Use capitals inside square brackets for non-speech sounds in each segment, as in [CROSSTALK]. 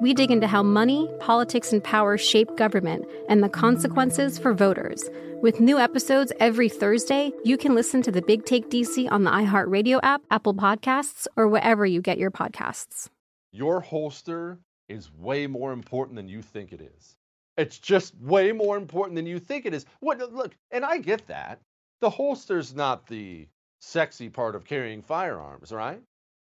we dig into how money, politics, and power shape government and the consequences for voters. With new episodes every Thursday, you can listen to the Big Take DC on the iHeartRadio app, Apple Podcasts, or wherever you get your podcasts. Your holster is way more important than you think it is. It's just way more important than you think it is. What look, and I get that. The holster's not the sexy part of carrying firearms, right?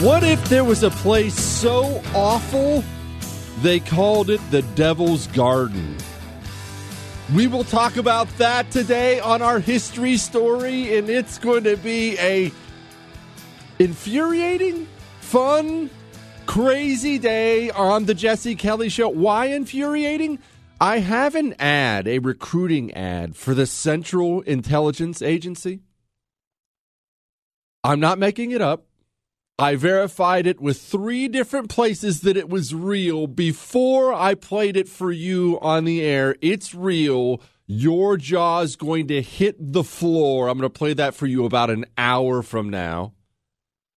What if there was a place so awful they called it the Devil's Garden? We will talk about that today on our history story, and it's going to be a infuriating, fun, crazy day on the Jesse Kelly Show. Why infuriating? I have an ad, a recruiting ad for the Central Intelligence Agency. I'm not making it up. I verified it with three different places that it was real before I played it for you on the air. It's real. Your jaw is going to hit the floor. I'm going to play that for you about an hour from now.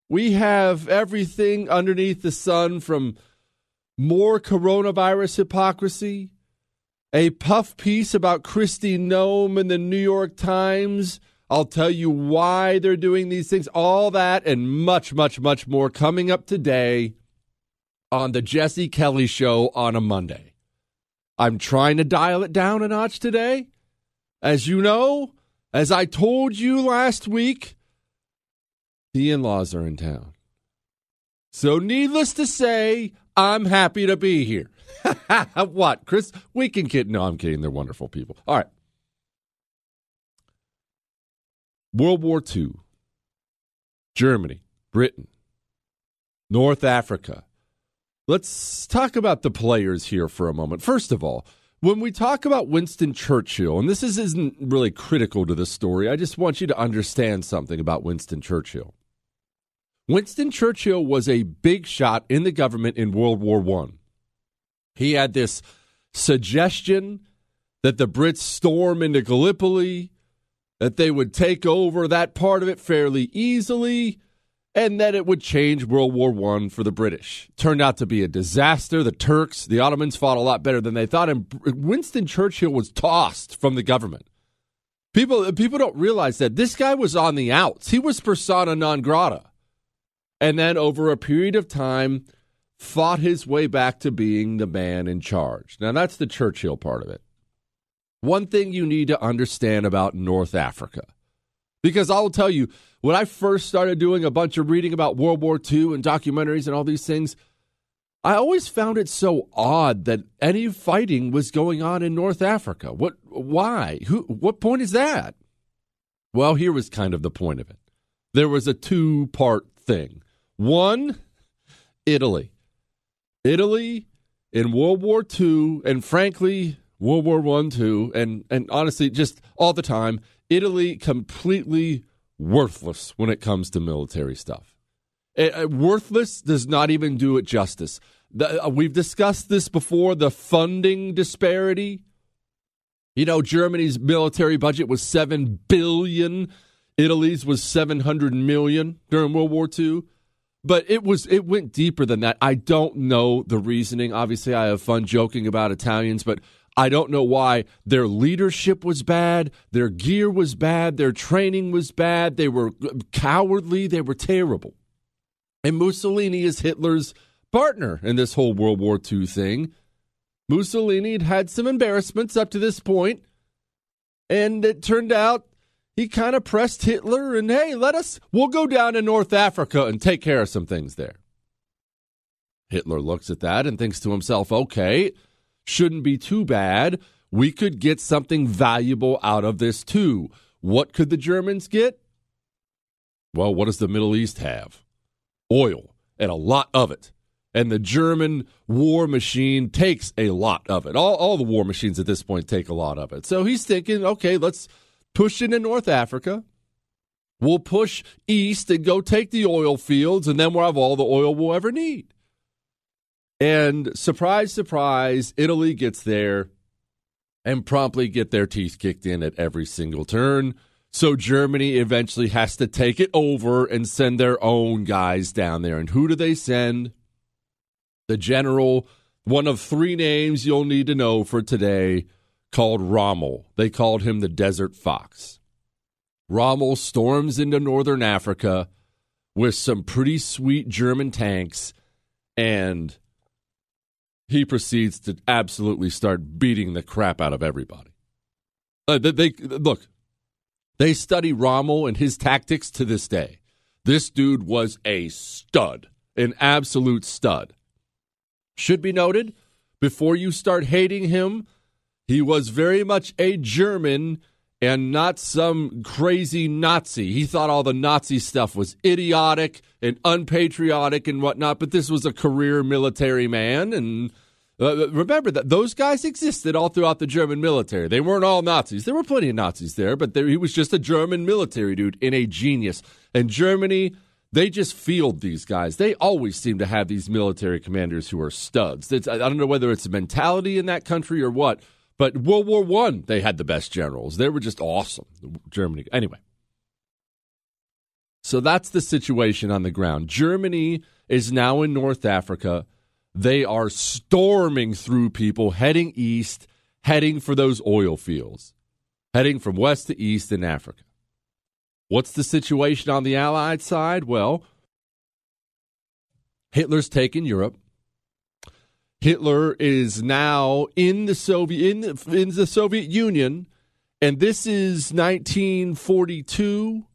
We have everything underneath the sun from more coronavirus hypocrisy, a puff piece about Kristi Noem in the New York Times I'll tell you why they're doing these things, all that and much, much, much more coming up today on the Jesse Kelly Show on a Monday. I'm trying to dial it down a notch today. As you know, as I told you last week, the in laws are in town. So, needless to say, I'm happy to be here. [LAUGHS] what, Chris? We can kid. No, I'm kidding. They're wonderful people. All right. World War II. Germany, Britain, North Africa. Let's talk about the players here for a moment. First of all, when we talk about Winston Churchill, and this is, isn't really critical to the story, I just want you to understand something about Winston Churchill. Winston Churchill was a big shot in the government in World War I. He had this suggestion that the Brits storm into Gallipoli, that they would take over that part of it fairly easily, and that it would change World War I for the British. Turned out to be a disaster. The Turks, the Ottomans fought a lot better than they thought, and Winston Churchill was tossed from the government. People, people don't realize that this guy was on the outs. He was persona non grata. And then over a period of time, fought his way back to being the man in charge. Now, that's the Churchill part of it. One thing you need to understand about North Africa, because I will tell you, when I first started doing a bunch of reading about World War II and documentaries and all these things, I always found it so odd that any fighting was going on in North Africa. What? Why? Who? What point is that? Well, here was kind of the point of it. There was a two-part thing. One, Italy. Italy in World War II, and frankly, World War One, two, and and honestly, just all the time, Italy completely worthless when it comes to military stuff. It, uh, worthless does not even do it justice. The, uh, we've discussed this before. The funding disparity. You know, Germany's military budget was seven billion. Italy's was seven hundred million during World War II but it was it went deeper than that. I don't know the reasoning. Obviously, I have fun joking about Italians, but I don't know why their leadership was bad, their gear was bad, their training was bad, they were cowardly, they were terrible. And Mussolini is Hitler's partner in this whole World War II thing. Mussolini had had some embarrassments up to this point, and it turned out he kind of pressed Hitler and hey, let us, we'll go down to North Africa and take care of some things there. Hitler looks at that and thinks to himself, okay, shouldn't be too bad. We could get something valuable out of this too. What could the Germans get? Well, what does the Middle East have? Oil, and a lot of it. And the German war machine takes a lot of it. All, all the war machines at this point take a lot of it. So he's thinking, okay, let's push into North Africa. We'll push east and go take the oil fields, and then we'll have all the oil we'll ever need. And surprise, surprise, Italy gets there and promptly get their teeth kicked in at every single turn. So Germany eventually has to take it over and send their own guys down there. And who do they send? The general, one of three names you'll need to know for today called Rommel. They called him the Desert Fox. Rommel storms into northern Africa with some pretty sweet German tanks, and he proceeds to absolutely start beating the crap out of everybody. Uh, they, they look, they study Rommel and his tactics to this day. This dude was a stud, an absolute stud. Should be noted before you start hating him he was very much a German and not some crazy Nazi. He thought all the Nazi stuff was idiotic and unpatriotic and whatnot, but this was a career military man. And uh, remember that those guys existed all throughout the German military. They weren't all Nazis. There were plenty of Nazis there, but there, he was just a German military dude and a genius. And Germany, they just field these guys. They always seem to have these military commanders who are studs. It's, I don't know whether it's a mentality in that country or what but World War One, they had the best generals. They were just awesome. Germany. Anyway. So that's the situation on the ground. Germany is now in North Africa. They are storming through people, heading east, heading for those oil fields, heading from west to east in Africa. What's the situation on the Allied side? Well, Hitler's taken Europe. Hitler is now in the Soviet in the, in the Soviet Union, and this is 1942.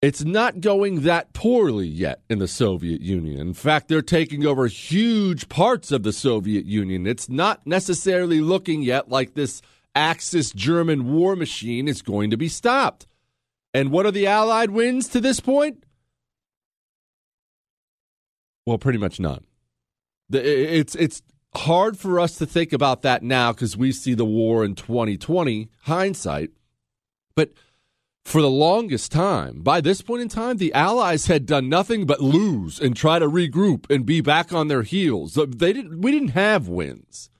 It's not going that poorly yet in the Soviet Union. In fact, they're taking over huge parts of the Soviet Union. It's not necessarily looking yet like this Axis German war machine is going to be stopped. And what are the Allied wins to this point? Well, pretty much none. It's it's hard for us to think about that now because we see the war in 2020 hindsight. But for the longest time, by this point in time, the Allies had done nothing but lose and try to regroup and be back on their heels. They didn't. We didn't have wins.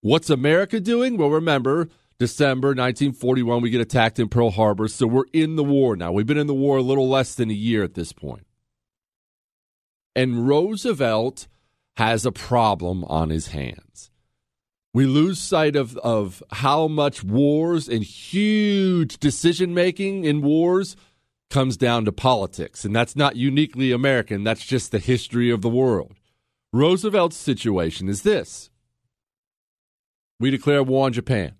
What's America doing? Well, remember December 1941, we get attacked in Pearl Harbor, so we're in the war now. We've been in the war a little less than a year at this point. And Roosevelt has a problem on his hands. We lose sight of, of how much wars and huge decision making in wars comes down to politics. And that's not uniquely American, that's just the history of the world. Roosevelt's situation is this we declare war on Japan.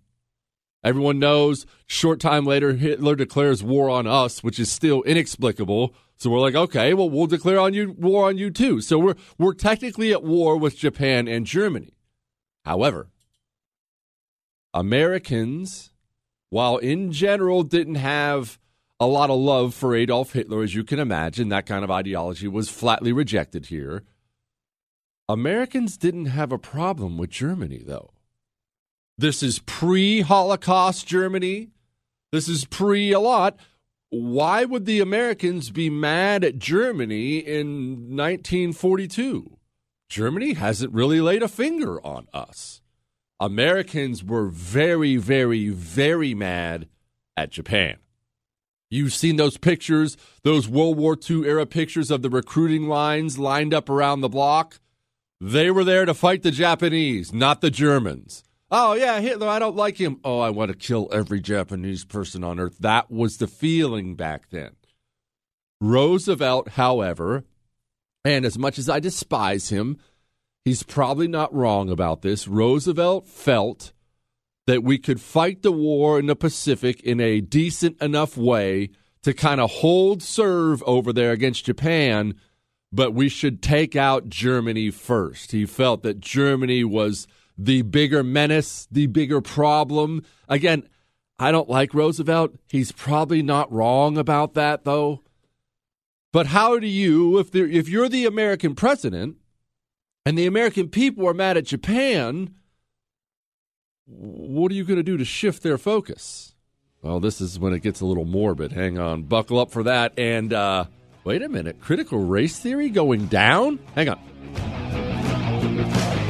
Everyone knows, short time later, Hitler declares war on us, which is still inexplicable. So we're like, okay, well, we'll declare on you war on you too. So we're we're technically at war with Japan and Germany. However, Americans, while in general didn't have a lot of love for Adolf Hitler, as you can imagine, that kind of ideology was flatly rejected here. Americans didn't have a problem with Germany, though. This is pre Holocaust Germany. This is pre a lot. Why would the Americans be mad at Germany in 1942? Germany hasn't really laid a finger on us. Americans were very, very, very mad at Japan. You've seen those pictures, those World War II era pictures of the recruiting lines lined up around the block. They were there to fight the Japanese, not the Germans. Oh, yeah, Hitler, I don't like him. Oh, I want to kill every Japanese person on earth. That was the feeling back then. Roosevelt, however, and as much as I despise him, he's probably not wrong about this. Roosevelt felt that we could fight the war in the Pacific in a decent enough way to kind of hold serve over there against Japan, but we should take out Germany first. He felt that Germany was the bigger menace, the bigger problem. Again, I don't like Roosevelt. He's probably not wrong about that, though. But how do you, if if you're the American president, and the American people are mad at Japan, what are you going to do to shift their focus? Well, this is when it gets a little morbid. Hang on, buckle up for that. And uh, wait a minute, critical race theory going down? Hang on.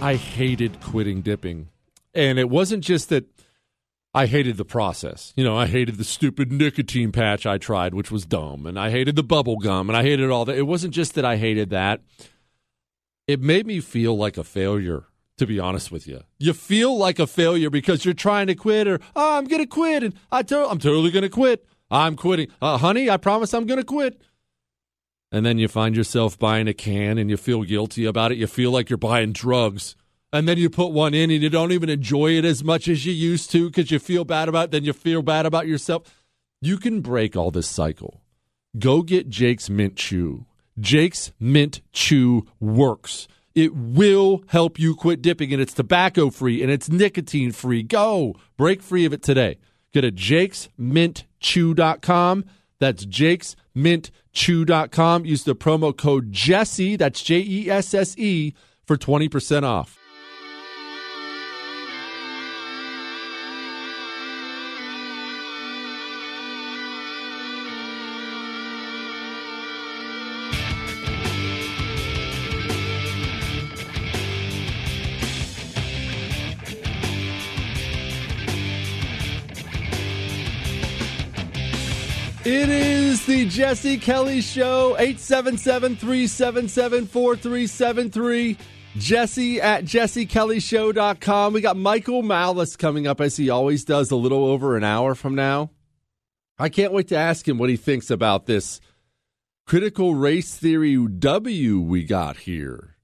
I hated quitting dipping. And it wasn't just that I hated the process. You know, I hated the stupid nicotine patch I tried, which was dumb, and I hated the bubble gum, and I hated all that. It wasn't just that I hated that. It made me feel like a failure, to be honest with you. You feel like a failure because you're trying to quit, or oh, I'm going to quit, and I to- I'm totally going to quit. I'm quitting. Uh, honey, I promise I'm going to quit. And then you find yourself buying a can and you feel guilty about it. You feel like you're buying drugs and then you put one in and you don't even enjoy it as much as you used to because you feel bad about it, then you feel bad about yourself. You can break all this cycle. Go get Jake's Mint Chew. Jake's Mint Chew works. It will help you quit dipping, and it's tobacco free and it's nicotine free. Go break free of it today. Go to jakesmintchew.com. That's jakesmintchew.com. Use the promo code Jesse, that's J E S S E, for 20% off. It is the Jesse Kelly Show, 877 377 4373. Jesse at jessekellyshow.com. We got Michael Malice coming up as he always does a little over an hour from now. I can't wait to ask him what he thinks about this critical race theory W we got here.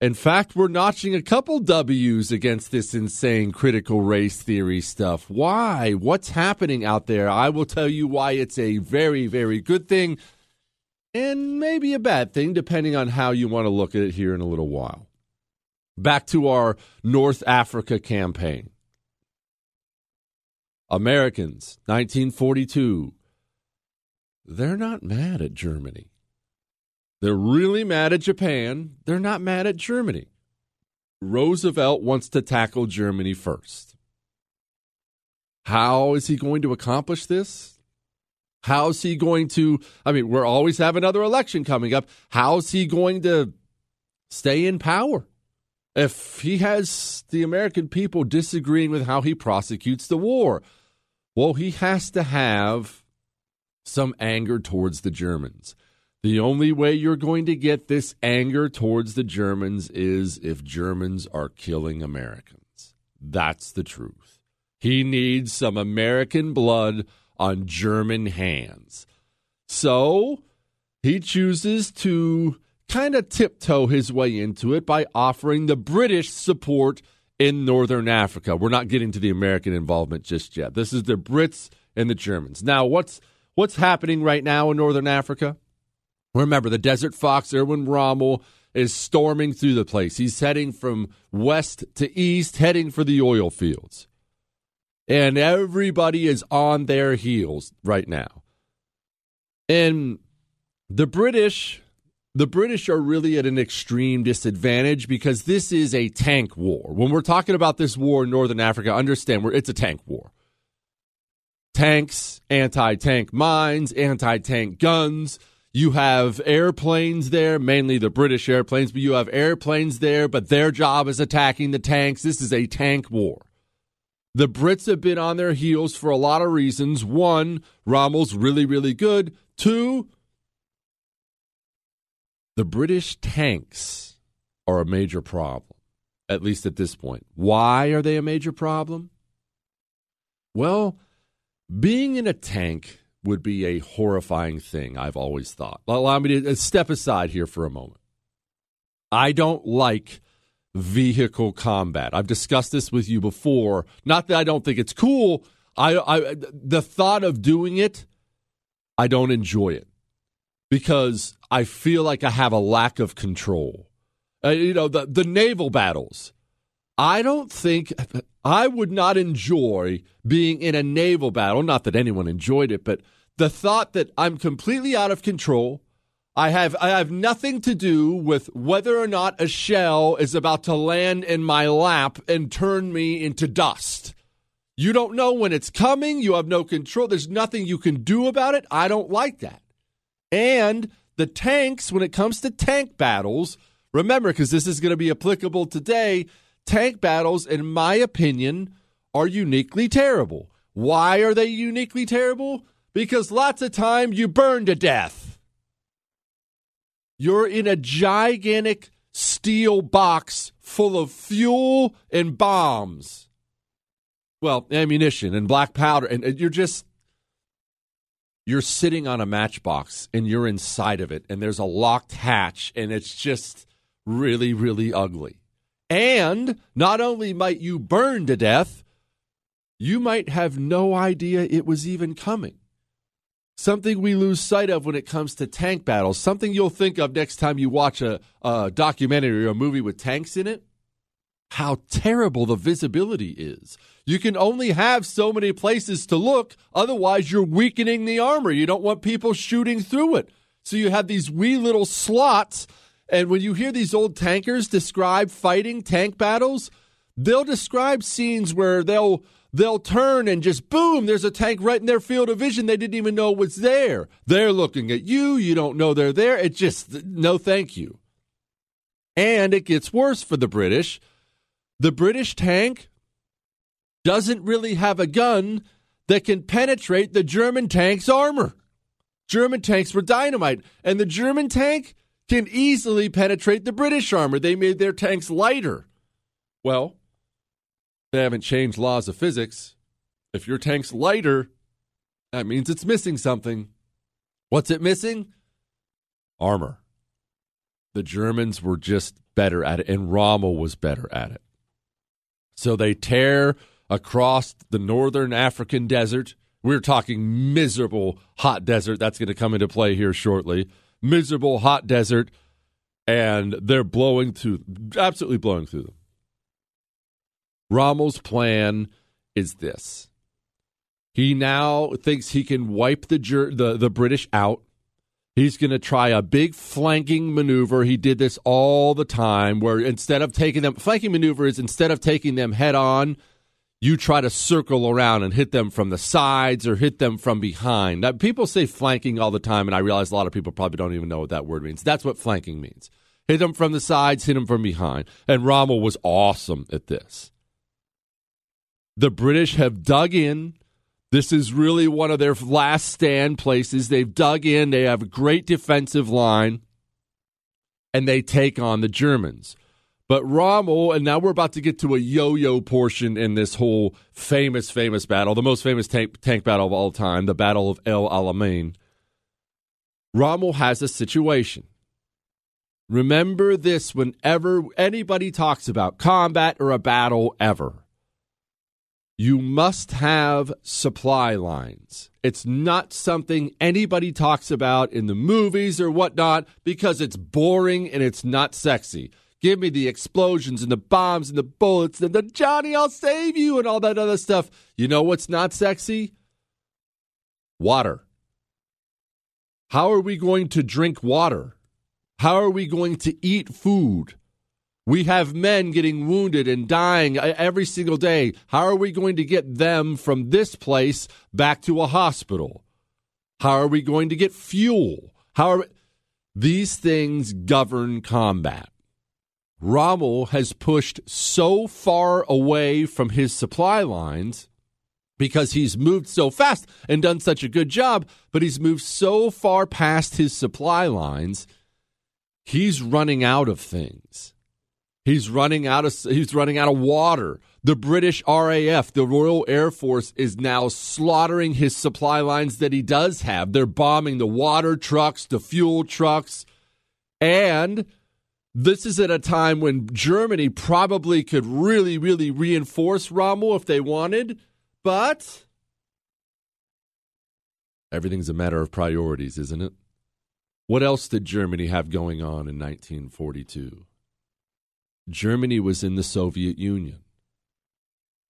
In fact, we're notching a couple W's against this insane critical race theory stuff. Why? What's happening out there? I will tell you why it's a very, very good thing and maybe a bad thing, depending on how you want to look at it here in a little while. Back to our North Africa campaign. Americans, 1942. They're not mad at Germany. They're really mad at Japan. They're not mad at Germany. Roosevelt wants to tackle Germany first. How is he going to accomplish this? How's he going to? I mean, we're always have another election coming up. How's he going to stay in power? If he has the American people disagreeing with how he prosecutes the war, well, he has to have some anger towards the Germans. The only way you're going to get this anger towards the Germans is if Germans are killing Americans. That's the truth. He needs some American blood on German hands. So he chooses to kind of tiptoe his way into it by offering the British support in Northern Africa. We're not getting to the American involvement just yet. This is the Brits and the Germans. Now, what's what's happening right now in Northern Africa? Remember, the Desert Fox, Erwin Rommel, is storming through the place. He's heading from west to east, heading for the oil fields. And everybody is on their heels right now. And the British, the British are really at an extreme disadvantage because this is a tank war. When we're talking about this war in Northern Africa, understand it's a tank war. Tanks, anti tank mines, anti tank guns, you have airplanes there, mainly the British airplanes, but you have airplanes there, but their job is attacking the tanks. This is a tank war. The Brits have been on their heels for a lot of reasons. One, Rommel's really, really good. Two, the British tanks are a major problem, at least at this point. Why are they a major problem? Well, being in a tank would be a horrifying thing, I've always thought. Allow me to uh, step aside here for a moment. I don't like vehicle combat. I've discussed this with you before. Not that I don't think it's cool. I, I the thought of doing it, I don't enjoy it because I feel like I have a lack of control. Uh, you know, the the naval battles. I don't think I would not enjoy being in a naval battle. Not that anyone enjoyed it, but the thought that I'm completely out of control. I have I have nothing to do with whether or not a shell is about to land in my lap and turn me into dust. You don't know when it's coming. You have no control. There's nothing you can do about it. I don't like that. And the tanks, when it comes to tank battles, remember, because this is going to be applicable today, tank battles, in my opinion, are uniquely terrible. Why are they uniquely terrible? Because lots of time you burn to death. You're in a gigantic steel box full of fuel and bombs. Well, ammunition and black powder. And you're just, you're sitting on a matchbox and you're inside of it, and there's a locked hatch, and it's just really, really ugly. And not only might you burn to death, you might have no idea it was even coming. Something we lose sight of when it comes to tank battles, something you'll think of next time you watch a, a documentary or a movie with tanks in it. How terrible the visibility is. You can only have so many places to look, otherwise, you're weakening the armor. You don't want people shooting through it. So you have these wee little slots and when you hear these old tankers describe fighting tank battles, they'll describe scenes where they'll they'll turn and just boom, there's a tank right in their field of vision. They didn't even know was there. They're looking at you, you don't know they're there. It just no thank you. And it gets worse for the British. The British tank doesn't really have a gun that can penetrate the German tank's armor. German tanks were dynamite, and the German tank can easily penetrate the British armor. They made their tanks lighter. Well, they haven't changed laws of physics. If your tank's lighter, that means it's missing something. What's it missing? Armor. The Germans were just better at it, and Rommel was better at it. So they tear across the northern African desert. We're talking miserable hot desert. That's going to come into play here shortly. Miserable hot desert, and they're blowing through, absolutely blowing through them. Rommel's plan is this. He now thinks he can wipe the the, the British out. He's going to try a big flanking maneuver. He did this all the time where instead of taking them flanking maneuver is instead of taking them head on, you try to circle around and hit them from the sides or hit them from behind. Now, people say flanking all the time and I realize a lot of people probably don't even know what that word means. That's what flanking means. Hit them from the sides, hit them from behind. And Rommel was awesome at this. The British have dug in. This is really one of their last stand places. They've dug in. They have a great defensive line, and they take on the Germans. But Rommel, oh, and now we're about to get to a yo yo portion in this whole famous, famous battle, the most famous tank, tank battle of all time, the Battle of El Alamein. Rommel oh, has a situation. Remember this whenever anybody talks about combat or a battle ever you must have supply lines. It's not something anybody talks about in the movies or whatnot because it's boring and it's not sexy. Give me the explosions and the bombs and the bullets and the Johnny, I'll save you and all that other stuff. You know what's not sexy? Water. How are we going to drink water? How are we going to eat food? We have men getting wounded and dying every single day. How are we going to get them from this place back to a hospital? How are we going to get fuel? How are these things govern combat? Rommel has pushed so far away from his supply lines because he's moved so fast and done such a good job, but he's moved so far past his supply lines, he's running out of things. He's running out of he's running out of water. The British RAF, the Royal Air Force, is now slaughtering his supply lines that he does have. They're bombing the water trucks, the fuel trucks, and this is at a time when Germany probably could really, really reinforce Rommel if they wanted, but everything's a matter of priorities, isn't it? What else did Germany have going on in 1942? Germany was in the Soviet Union.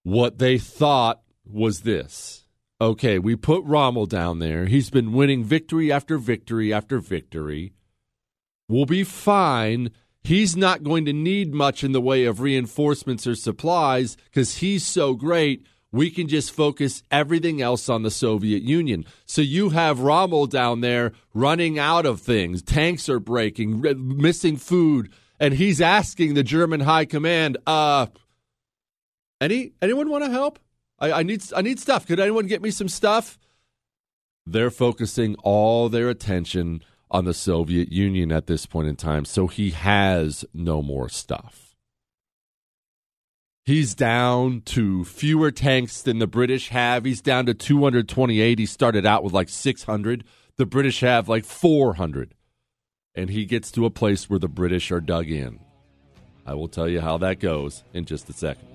What they thought was this okay, we put Rommel down there. He's been winning victory after victory after victory. We'll be fine. He's not going to need much in the way of reinforcements or supplies because he's so great. We can just focus everything else on the Soviet Union. So you have Rommel down there running out of things. Tanks are breaking, missing food, and he's asking the German high command, uh, any anyone want to help? I, I need I need stuff. Could anyone get me some stuff? They're focusing all their attention on the Soviet Union at this point in time, so he has no more stuff. He's down to fewer tanks than the British have. He's down to 228. He started out with like 600. The British have like 400 and he gets to a place where the British are dug in. I will tell you how that goes in just a second.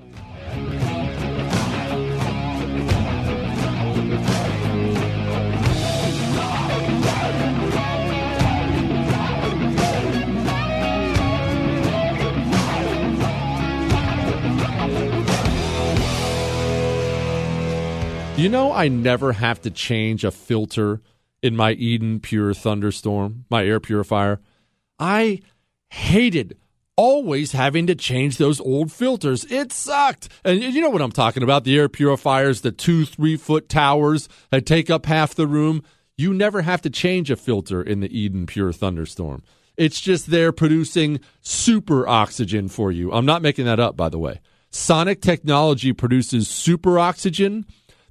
You know, I never have to change a filter in my Eden Pure Thunderstorm, my air purifier. I hated always having to change those old filters. It sucked. And you know what I'm talking about the air purifiers, the two, three foot towers that take up half the room. You never have to change a filter in the Eden Pure Thunderstorm. It's just there producing super oxygen for you. I'm not making that up, by the way. Sonic Technology produces super oxygen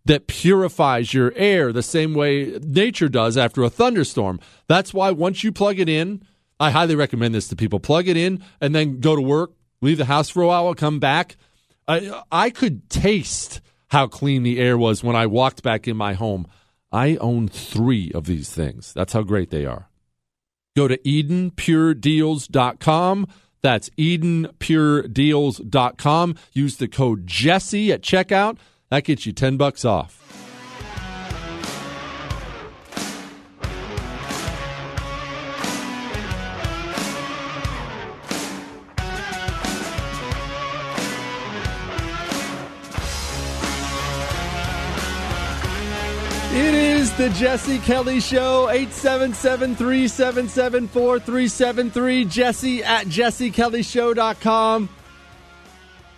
that purifies your air the same way nature does after a thunderstorm. That's why once you plug it in, I highly recommend this to people. Plug it in and then go to work, leave the house for a while, come back. I, I could taste how clean the air was when I walked back in my home. I own three of these things. That's how great they are. Go to EdenPureDeals.com. That's EdenPureDeals.com. Use the code Jesse at checkout. That gets you 10 bucks off. It is the Jesse Kelly Show, 877 377 4373. Jesse at jessekellyshow.com.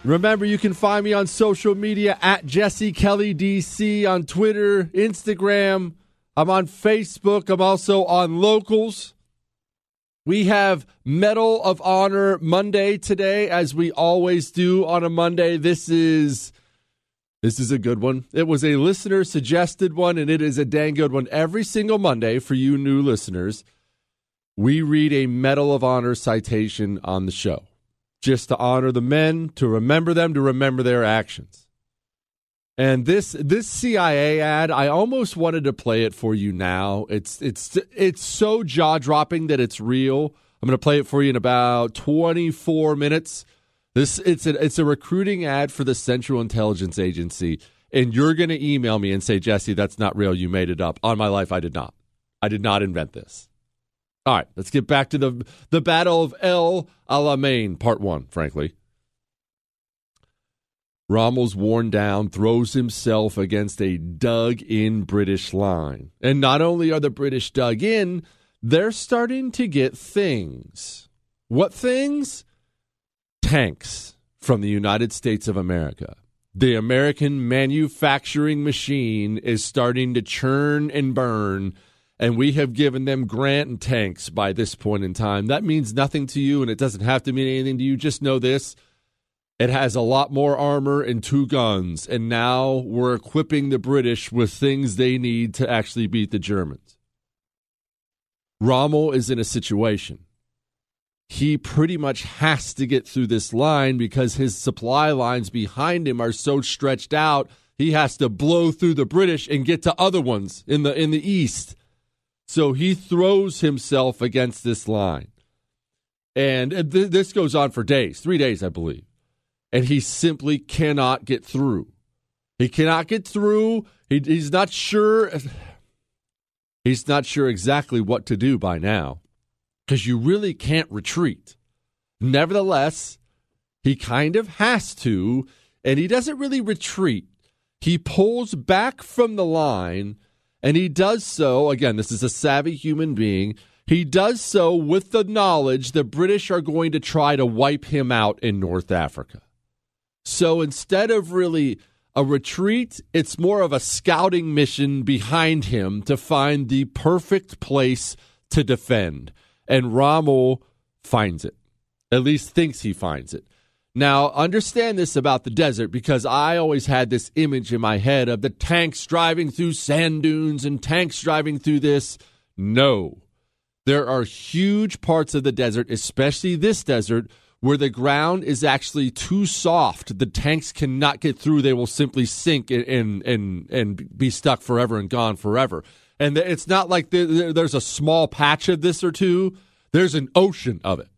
Remember, you can find me on social media at Jesse Kelly DC on Twitter, Instagram. I'm on Facebook. I'm also on Locals. We have Medal of Honor Monday today, as we always do on a Monday. This is this is a good one. It was a listener suggested one, and it is a dang good one. Every single Monday for you new listeners, we read a Medal of Honor citation on the show just to honor the men, to remember them, to remember their actions. And this this CIA ad, I almost wanted to play it for you now. It's it's it's so jaw dropping that it's real. I'm going to play it for you in about 24 minutes. This it's a it's a recruiting ad for the Central Intelligence Agency, and you're going to email me and say, Jesse, that's not real. You made it up. On my life, I did not. I did not invent this. All right, let's get back to the the Battle of El Alamein, Part One. Frankly, Rommel's worn down, throws himself against a dug-in British line, and not only are the British dug in, they're starting to get things. What things? Tanks from the United States of America. The American manufacturing machine is starting to churn and burn and we have given them Grant tanks by this point in time. That means nothing to you, and it doesn't have to mean anything to you. Just know this it has a lot more armor and two guns, and now we're equipping the British with things they need to actually beat the Germans. Rommel is in a situation. He pretty much has to get through this line because his supply lines behind him are so stretched out. He has to blow through the British and get to other ones in the in the east so he throws himself against this line. And th- this goes on for days, three days, I believe. And he simply cannot get through. He cannot get through. He, he's not sure. He's not sure exactly what to do by now because you really can't retreat. Nevertheless, he kind of has to, and he doesn't really retreat. He pulls back from the line and he does so, again, this is a savvy human being. He does so with the knowledge the British are going to try to wipe him out in North Africa. So instead of really a retreat, it's more of a scouting mission behind him to find the perfect place to defend. And Rommel finds it, at least thinks he finds it. Now, understand this about the desert because I always had this image in my head of the tanks driving through sand dunes and tanks driving through this. No. There are huge parts of the desert, especially this desert, where the ground is actually too soft. The tanks cannot get through. They will simply sink and, and, and, be stuck forever and gone forever. And it's not like there's a small patch of this or two, there's an ocean of it.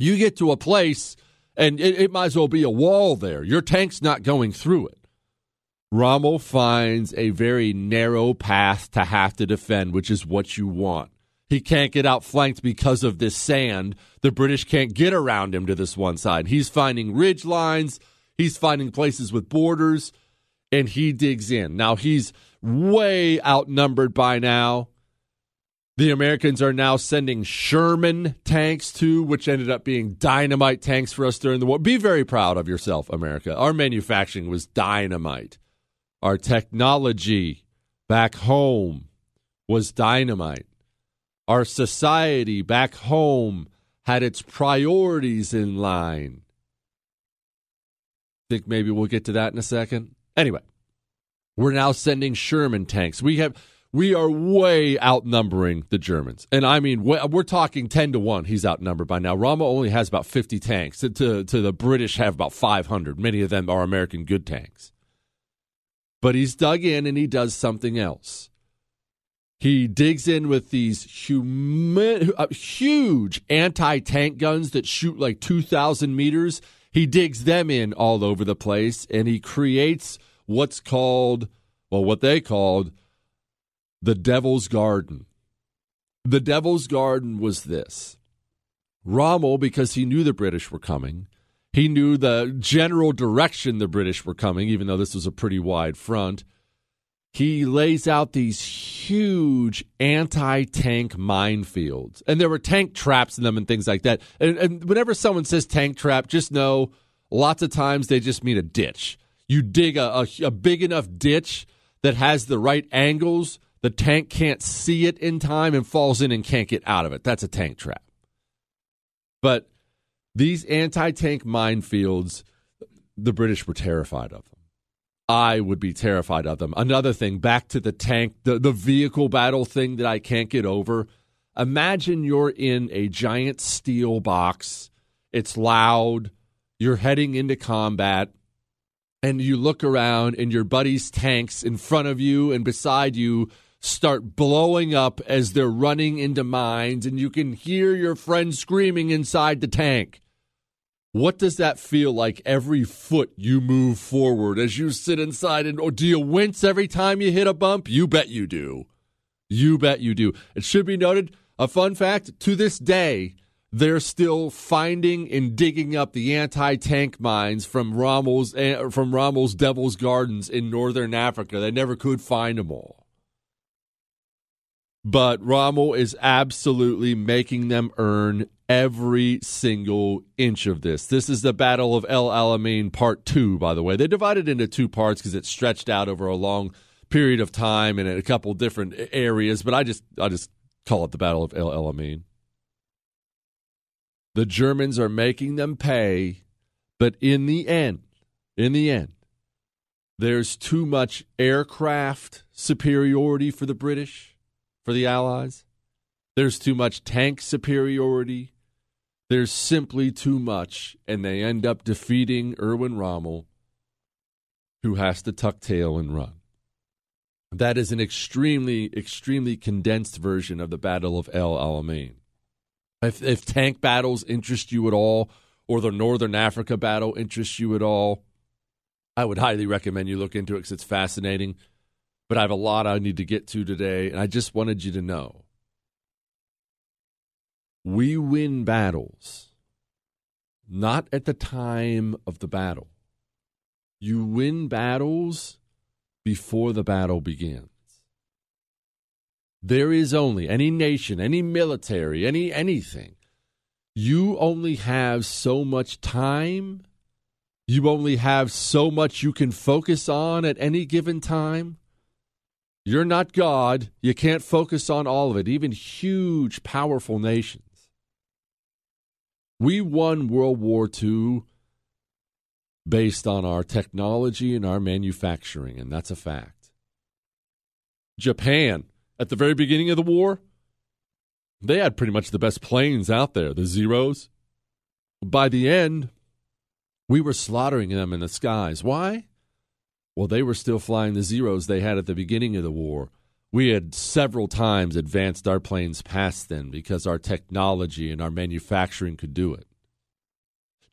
You get to a place and it, it might as well be a wall there. Your tank's not going through it. Rommel finds a very narrow path to have to defend, which is what you want. He can't get outflanked because of this sand. The British can't get around him to this one side. He's finding ridge lines, he's finding places with borders, and he digs in. Now, he's way outnumbered by now. The Americans are now sending Sherman tanks too, which ended up being dynamite tanks for us during the war. Be very proud of yourself, America. Our manufacturing was dynamite. Our technology back home was dynamite. Our society back home had its priorities in line. Think maybe we'll get to that in a second. Anyway, we're now sending Sherman tanks. We have we are way outnumbering the Germans. And I mean, we're talking 10 to 1. He's outnumbered by now. Rommel only has about 50 tanks. To, to, to, the British have about 500. Many of them are American good tanks. But he's dug in and he does something else. He digs in with these humi- uh, huge anti tank guns that shoot like 2,000 meters. He digs them in all over the place and he creates what's called, well, what they called the Devil's Garden. The Devil's Garden was this Rommel, because he knew the British were coming, he knew the general direction the British were coming, even though this was a pretty wide front. He lays out these huge anti tank minefields. And there were tank traps in them and things like that. And, and whenever someone says tank trap, just know lots of times they just mean a ditch. You dig a, a, a big enough ditch that has the right angles, the tank can't see it in time and falls in and can't get out of it. That's a tank trap. But these anti tank minefields, the British were terrified of them. I would be terrified of them. Another thing, back to the tank, the, the vehicle battle thing that I can't get over. Imagine you're in a giant steel box, it's loud, you're heading into combat, and you look around, and your buddy's tanks in front of you and beside you start blowing up as they're running into mines, and you can hear your friend screaming inside the tank. What does that feel like every foot you move forward as you sit inside? And or do you wince every time you hit a bump? You bet you do. You bet you do. It should be noted a fun fact to this day, they're still finding and digging up the anti-tank mines from Rommel's eh, from Rommel's Devil's Gardens in northern Africa. They never could find them all. But Rommel is absolutely making them earn every single inch of this. This is the Battle of El Alamein Part 2, by the way. They divided into two parts because it stretched out over a long period of time and in a couple different areas, but I just I just call it the Battle of El Alamein. The Germans are making them pay, but in the end, in the end, there's too much aircraft superiority for the British, for the Allies. There's too much tank superiority there's simply too much, and they end up defeating Erwin Rommel, who has to tuck tail and run. That is an extremely, extremely condensed version of the Battle of El Alamein. If, if tank battles interest you at all, or the Northern Africa battle interests you at all, I would highly recommend you look into it because it's fascinating. But I have a lot I need to get to today, and I just wanted you to know we win battles not at the time of the battle. You win battles before the battle begins. There is only any nation, any military, any anything. You only have so much time. You only have so much you can focus on at any given time. You're not God. You can't focus on all of it, even huge, powerful nations. We won World War II based on our technology and our manufacturing, and that's a fact. Japan, at the very beginning of the war, they had pretty much the best planes out there, the Zeros. By the end, we were slaughtering them in the skies. Why? Well, they were still flying the Zeros they had at the beginning of the war. We had several times advanced our planes past them because our technology and our manufacturing could do it.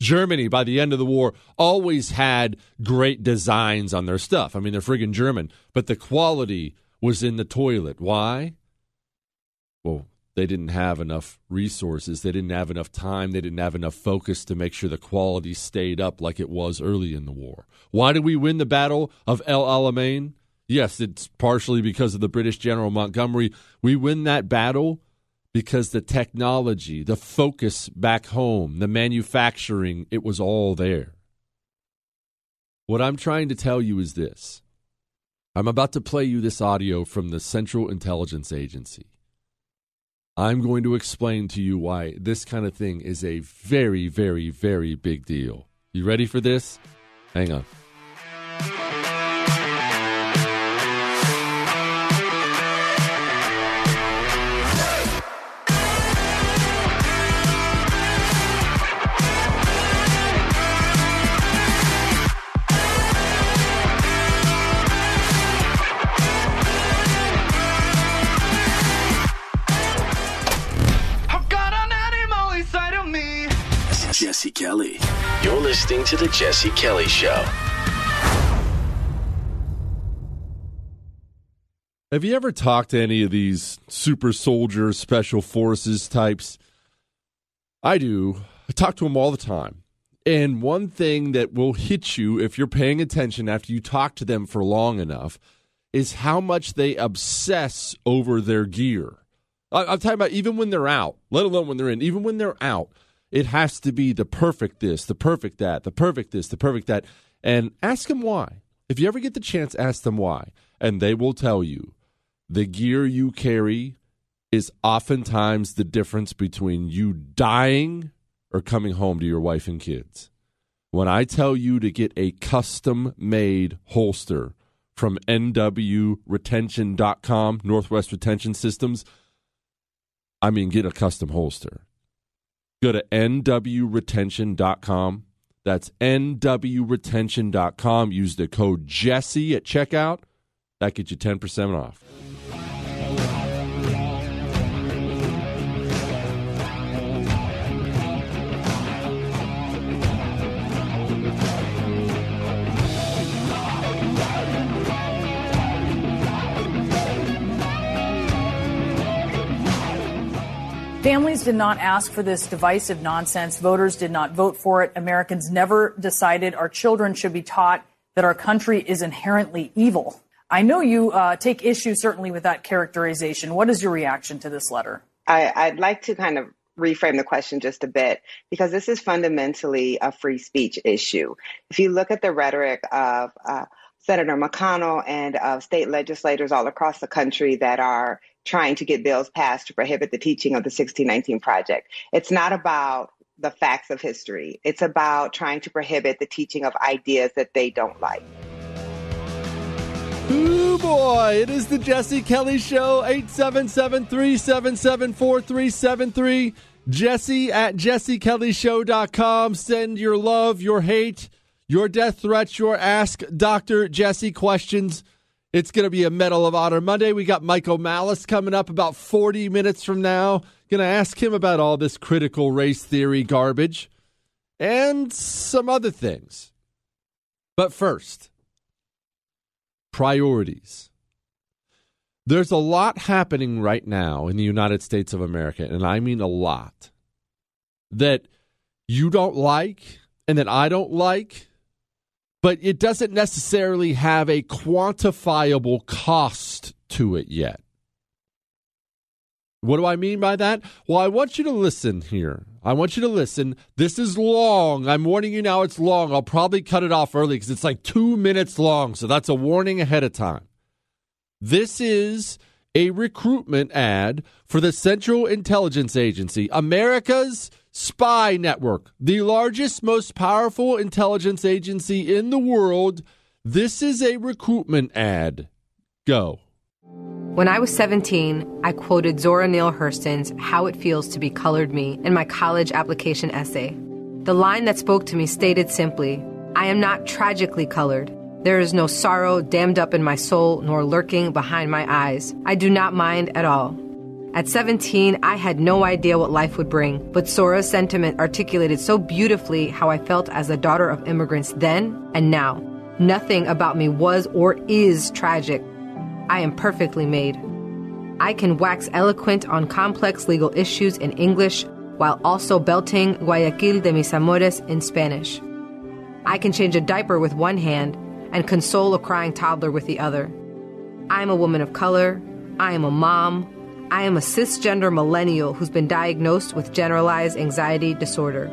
Germany, by the end of the war, always had great designs on their stuff. I mean, they're friggin' German, but the quality was in the toilet. Why? Well, they didn't have enough resources. They didn't have enough time. They didn't have enough focus to make sure the quality stayed up like it was early in the war. Why did we win the Battle of El Alamein? Yes, it's partially because of the British General Montgomery. We win that battle because the technology, the focus back home, the manufacturing, it was all there. What I'm trying to tell you is this I'm about to play you this audio from the Central Intelligence Agency. I'm going to explain to you why this kind of thing is a very, very, very big deal. You ready for this? Hang on. Kelly. You're listening to The Jesse Kelly Show. Have you ever talked to any of these super soldier special forces types? I do. I talk to them all the time. And one thing that will hit you if you're paying attention after you talk to them for long enough is how much they obsess over their gear. I'm talking about even when they're out, let alone when they're in, even when they're out, it has to be the perfect this, the perfect that, the perfect this, the perfect that. And ask them why. If you ever get the chance, ask them why. And they will tell you the gear you carry is oftentimes the difference between you dying or coming home to your wife and kids. When I tell you to get a custom made holster from nwretention.com, Northwest Retention Systems, I mean, get a custom holster. Go to nwretention.com. That's nwretention.com. Use the code Jesse at checkout. That gets you 10% off. Families did not ask for this divisive nonsense. Voters did not vote for it. Americans never decided our children should be taught that our country is inherently evil. I know you uh, take issue certainly with that characterization. What is your reaction to this letter? I, I'd like to kind of reframe the question just a bit because this is fundamentally a free speech issue. If you look at the rhetoric of uh, Senator McConnell and of state legislators all across the country that are trying to get bills passed to prohibit the teaching of the 1619 Project. It's not about the facts of history. It's about trying to prohibit the teaching of ideas that they don't like. Ooh boy, it is the Jesse Kelly Show, 877 377 4373. Jesse at jessekellyshow.com. Send your love, your hate, your death threats, your Ask Dr. Jesse questions it's going to be a Medal of Honor Monday. We got Michael Malice coming up about 40 minutes from now. Going to ask him about all this critical race theory garbage and some other things. But first, priorities. There's a lot happening right now in the United States of America, and I mean a lot, that you don't like and that I don't like but it doesn't necessarily have a quantifiable cost to it yet. What do I mean by that? Well, I want you to listen here. I want you to listen. This is long. I'm warning you now, it's long. I'll probably cut it off early because it's like two minutes long. So that's a warning ahead of time. This is a recruitment ad for the Central Intelligence Agency, America's spy network, the largest, most powerful intelligence agency in the world. This is a recruitment ad. Go. When I was 17, I quoted Zora Neale Hurston's How It Feels to Be Colored Me in my college application essay. The line that spoke to me stated simply I am not tragically colored. There is no sorrow dammed up in my soul nor lurking behind my eyes. I do not mind at all. At 17, I had no idea what life would bring, but Zora's sentiment articulated so beautifully how I felt as a daughter of immigrants then and now. Nothing about me was or is tragic. I am perfectly made. I can wax eloquent on complex legal issues in English while also belting Guayaquil de mis amores in Spanish. I can change a diaper with one hand and console a crying toddler with the other. I am a woman of color. I am a mom, I am a cisgender millennial who's been diagnosed with generalized anxiety disorder.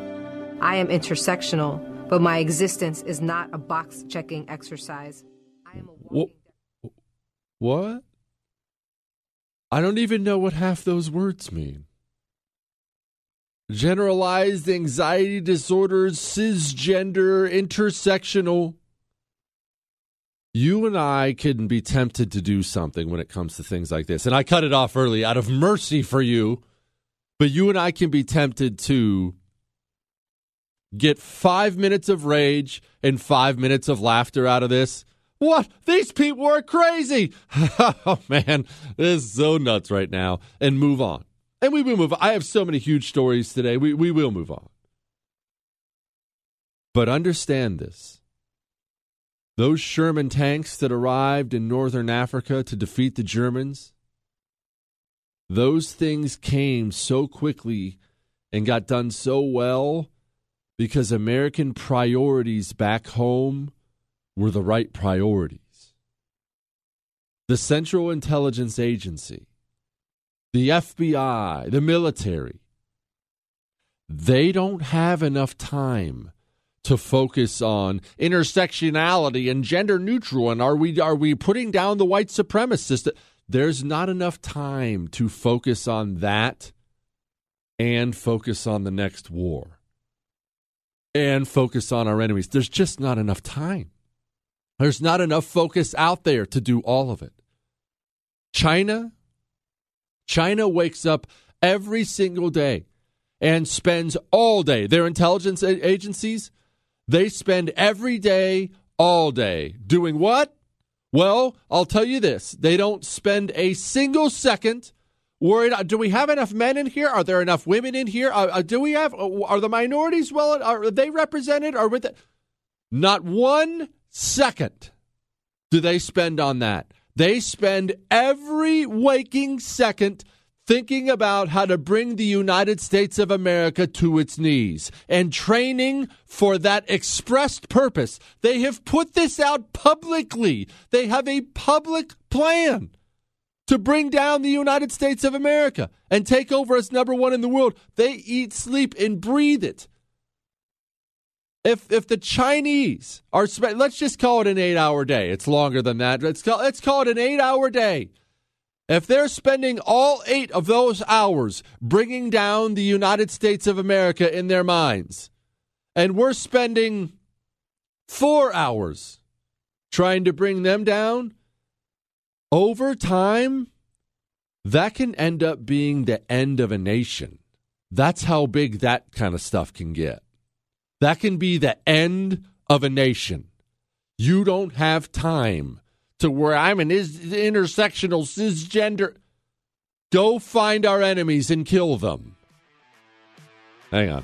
I am intersectional, but my existence is not a box checking exercise. I am a what? what? I don't even know what half those words mean. Generalized anxiety disorders, cisgender, intersectional you and I can be tempted to do something when it comes to things like this. And I cut it off early out of mercy for you. But you and I can be tempted to get five minutes of rage and five minutes of laughter out of this. What? These people are crazy. [LAUGHS] oh, man. This is so nuts right now. And move on. And we will move on. I have so many huge stories today. We, we will move on. But understand this. Those Sherman tanks that arrived in northern Africa to defeat the Germans, those things came so quickly and got done so well because American priorities back home were the right priorities. The Central Intelligence Agency, the FBI, the military, they don't have enough time to focus on intersectionality and gender neutral and are we are we putting down the white supremacist there's not enough time to focus on that and focus on the next war and focus on our enemies. There's just not enough time. There's not enough focus out there to do all of it. China china wakes up every single day and spends all day. Their intelligence agencies they spend every day, all day, doing what? Well, I'll tell you this they don't spend a single second worried. Do we have enough men in here? Are there enough women in here? Uh, uh do we have, uh, are the minorities well, are they represented? Or with the, not one second do they spend on that. They spend every waking second thinking about how to bring the United States of America to its knees and training for that expressed purpose. They have put this out publicly. They have a public plan to bring down the United States of America and take over as number one in the world. They eat, sleep, and breathe it. If, if the Chinese are, let's just call it an eight hour day. It's longer than that. Let's call, let's call it an eight hour day if they're spending all eight of those hours bringing down the United States of America in their minds, and we're spending four hours trying to bring them down, over time, that can end up being the end of a nation. That's how big that kind of stuff can get. That can be the end of a nation. You don't have time to where I'm an is- intersectional cisgender. Go find our enemies and kill them. Hang on.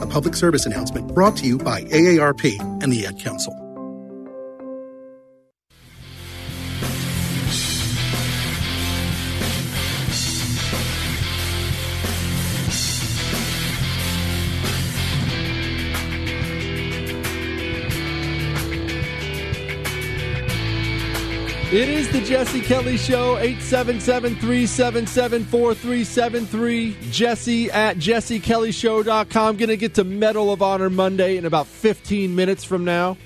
a public service announcement brought to you by AARP and the Ad Council. It is the Jesse Kelly Show, 877 377 4373. Jesse at jessekellyshow.com. Going to get to Medal of Honor Monday in about 15 minutes from now.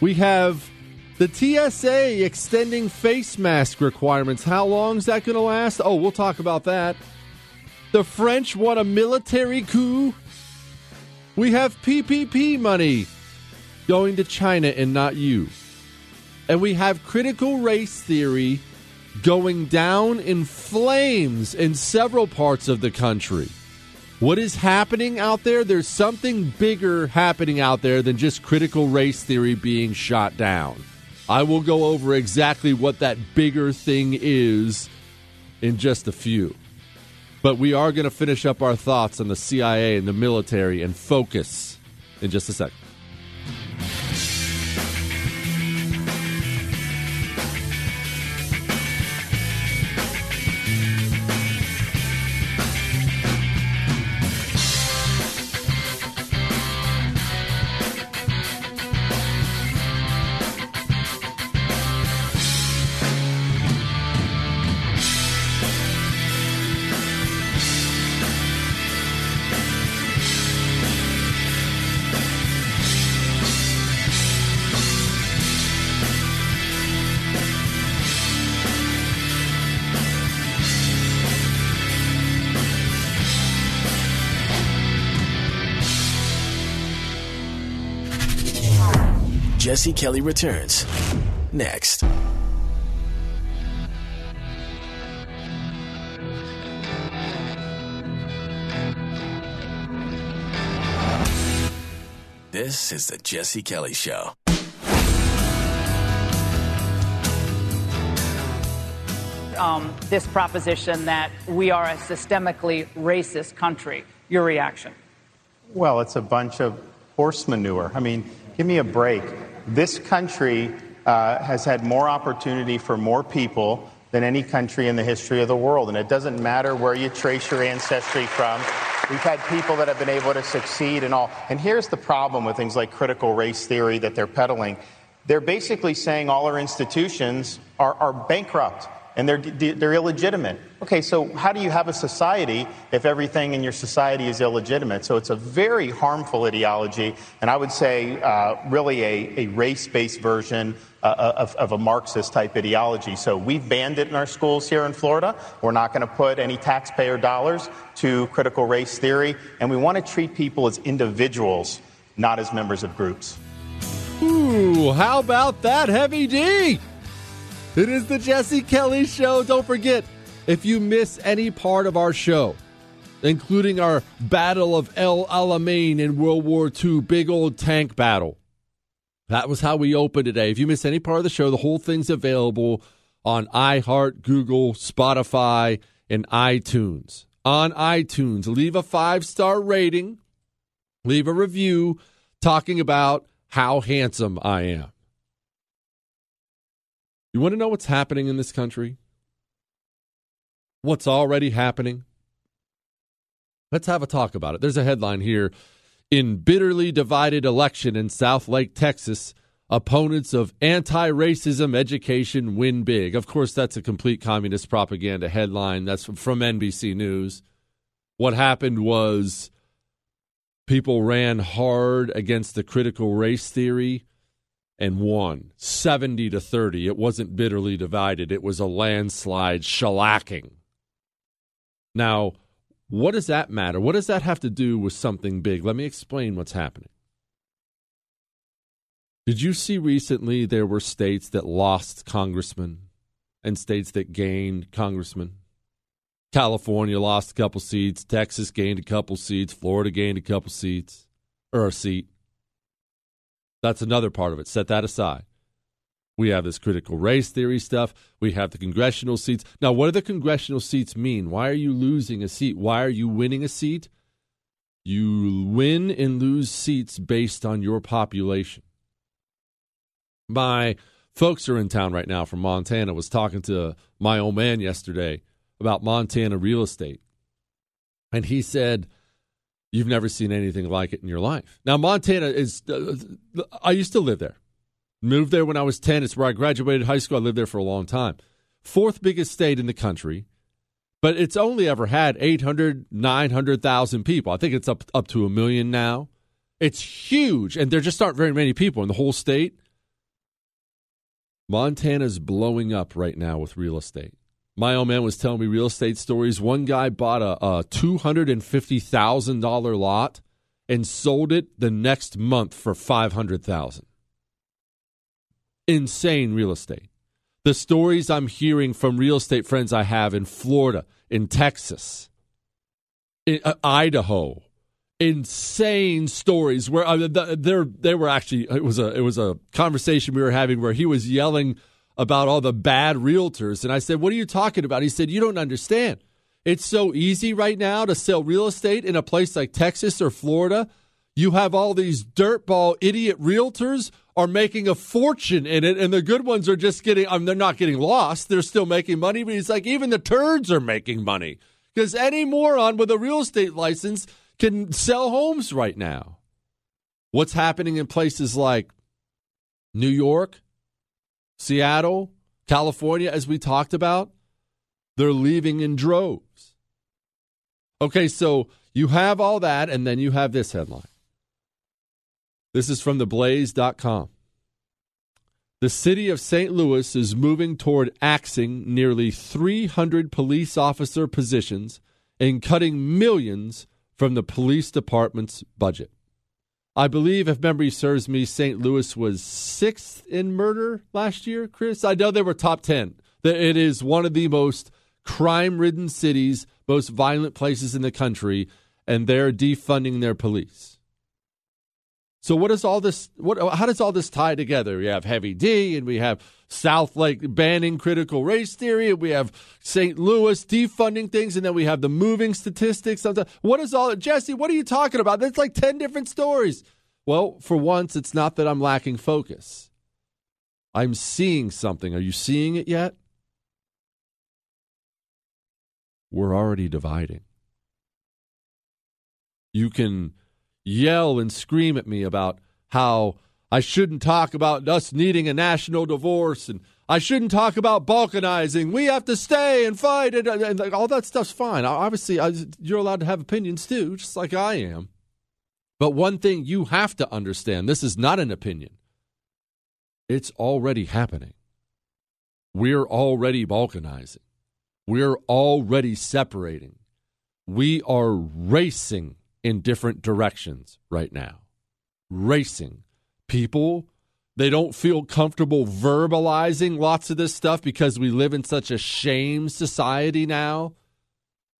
We have the TSA extending face mask requirements. How long is that going to last? Oh, we'll talk about that. The French want a military coup. We have PPP money going to China and not you and we have critical race theory going down in flames in several parts of the country. What is happening out there? There's something bigger happening out there than just critical race theory being shot down. I will go over exactly what that bigger thing is in just a few. But we are going to finish up our thoughts on the CIA and the military and focus in just a second. Jesse Kelly returns next. This is the Jesse Kelly Show. Um, this proposition that we are a systemically racist country. Your reaction? Well, it's a bunch of horse manure. I mean, give me a break. This country uh, has had more opportunity for more people than any country in the history of the world. And it doesn't matter where you trace your ancestry from. We've had people that have been able to succeed and all. And here's the problem with things like critical race theory that they're peddling. They're basically saying all our institutions are, are bankrupt and they're, they're illegitimate. Okay, so how do you have a society if everything in your society is illegitimate? So it's a very harmful ideology, and I would say uh, really a, a race based version uh, of, of, a Marxist type ideology. So we've banned it in our schools here in Florida. We're not going to put any taxpayer dollars to critical race theory, and we want to treat people as individuals, not as members of groups. Ooh, how about that, Heavy D? It is the Jesse Kelly Show. Don't forget, if you miss any part of our show, including our Battle of El Alamein in World War II, big old tank battle, that was how we opened today. If you miss any part of the show, the whole thing's available on iHeart, Google, Spotify, and iTunes. On iTunes, leave a five star rating, leave a review talking about how handsome I am. You want to know what's happening in this country? What's already happening? Let's have a talk about it. There's a headline here. In bitterly divided election in Southlake, Texas, opponents of anti racism education win big. Of course, that's a complete communist propaganda headline. That's from NBC News. What happened was people ran hard against the critical race theory and won 70 to 30. It wasn't bitterly divided, it was a landslide shellacking. Now, what does that matter? What does that have to do with something big? Let me explain what's happening. Did you see recently there were states that lost congressmen and states that gained congressmen? California lost a couple seats, Texas gained a couple seats, Florida gained a couple seats, or a seat. That's another part of it. Set that aside. We have this critical race theory stuff. We have the congressional seats. Now, what do the congressional seats mean? Why are you losing a seat? Why are you winning a seat? You win and lose seats based on your population. My folks are in town right now from Montana. Was talking to my old man yesterday about Montana real estate. And he said You've never seen anything like it in your life. Now, Montana is, uh, I used to live there. Moved there when I was 10. It's where I graduated high school. I lived there for a long time. Fourth biggest state in the country, but it's only ever had 800, 900,000 people. I think it's up, up to a million now. It's huge, and there just aren't very many people in the whole state. Montana's blowing up right now with real estate. My old man was telling me real estate stories. One guy bought a, a $250,000 lot and sold it the next month for 500000 Insane real estate. The stories I'm hearing from real estate friends I have in Florida, in Texas, in uh, Idaho, insane stories where uh, there they were actually it was a it was a conversation we were having where he was yelling about all the bad realtors. And I said, What are you talking about? He said, You don't understand. It's so easy right now to sell real estate in a place like Texas or Florida. You have all these dirtball idiot realtors are making a fortune in it, and the good ones are just getting. I mean, they're not getting lost; they're still making money. But he's like, even the turds are making money because any moron with a real estate license can sell homes right now. What's happening in places like New York, Seattle, California, as we talked about? They're leaving in droves. Okay, so you have all that, and then you have this headline. This is from theblaze.com. The city of St. Louis is moving toward axing nearly 300 police officer positions and cutting millions from the police department's budget. I believe, if memory serves me, St. Louis was sixth in murder last year, Chris. I know they were top 10. It is one of the most crime ridden cities, most violent places in the country, and they're defunding their police. So what does all this what how does all this tie together? We have Heavy D and we have Southlake banning critical race theory, and we have St. Louis defunding things, and then we have the moving statistics. What is all Jesse, what are you talking about? That's like 10 different stories. Well, for once, it's not that I'm lacking focus. I'm seeing something. Are you seeing it yet? We're already dividing. You can yell and scream at me about how I shouldn't talk about us needing a national divorce and I shouldn't talk about balkanizing. We have to stay and fight, and, and, and all that stuff's fine. Obviously, I, you're allowed to have opinions too, just like I am. But one thing you have to understand this is not an opinion, it's already happening. We're already balkanizing, we're already separating. We are racing in different directions right now. Racing. People, they don't feel comfortable verbalizing lots of this stuff because we live in such a shame society now.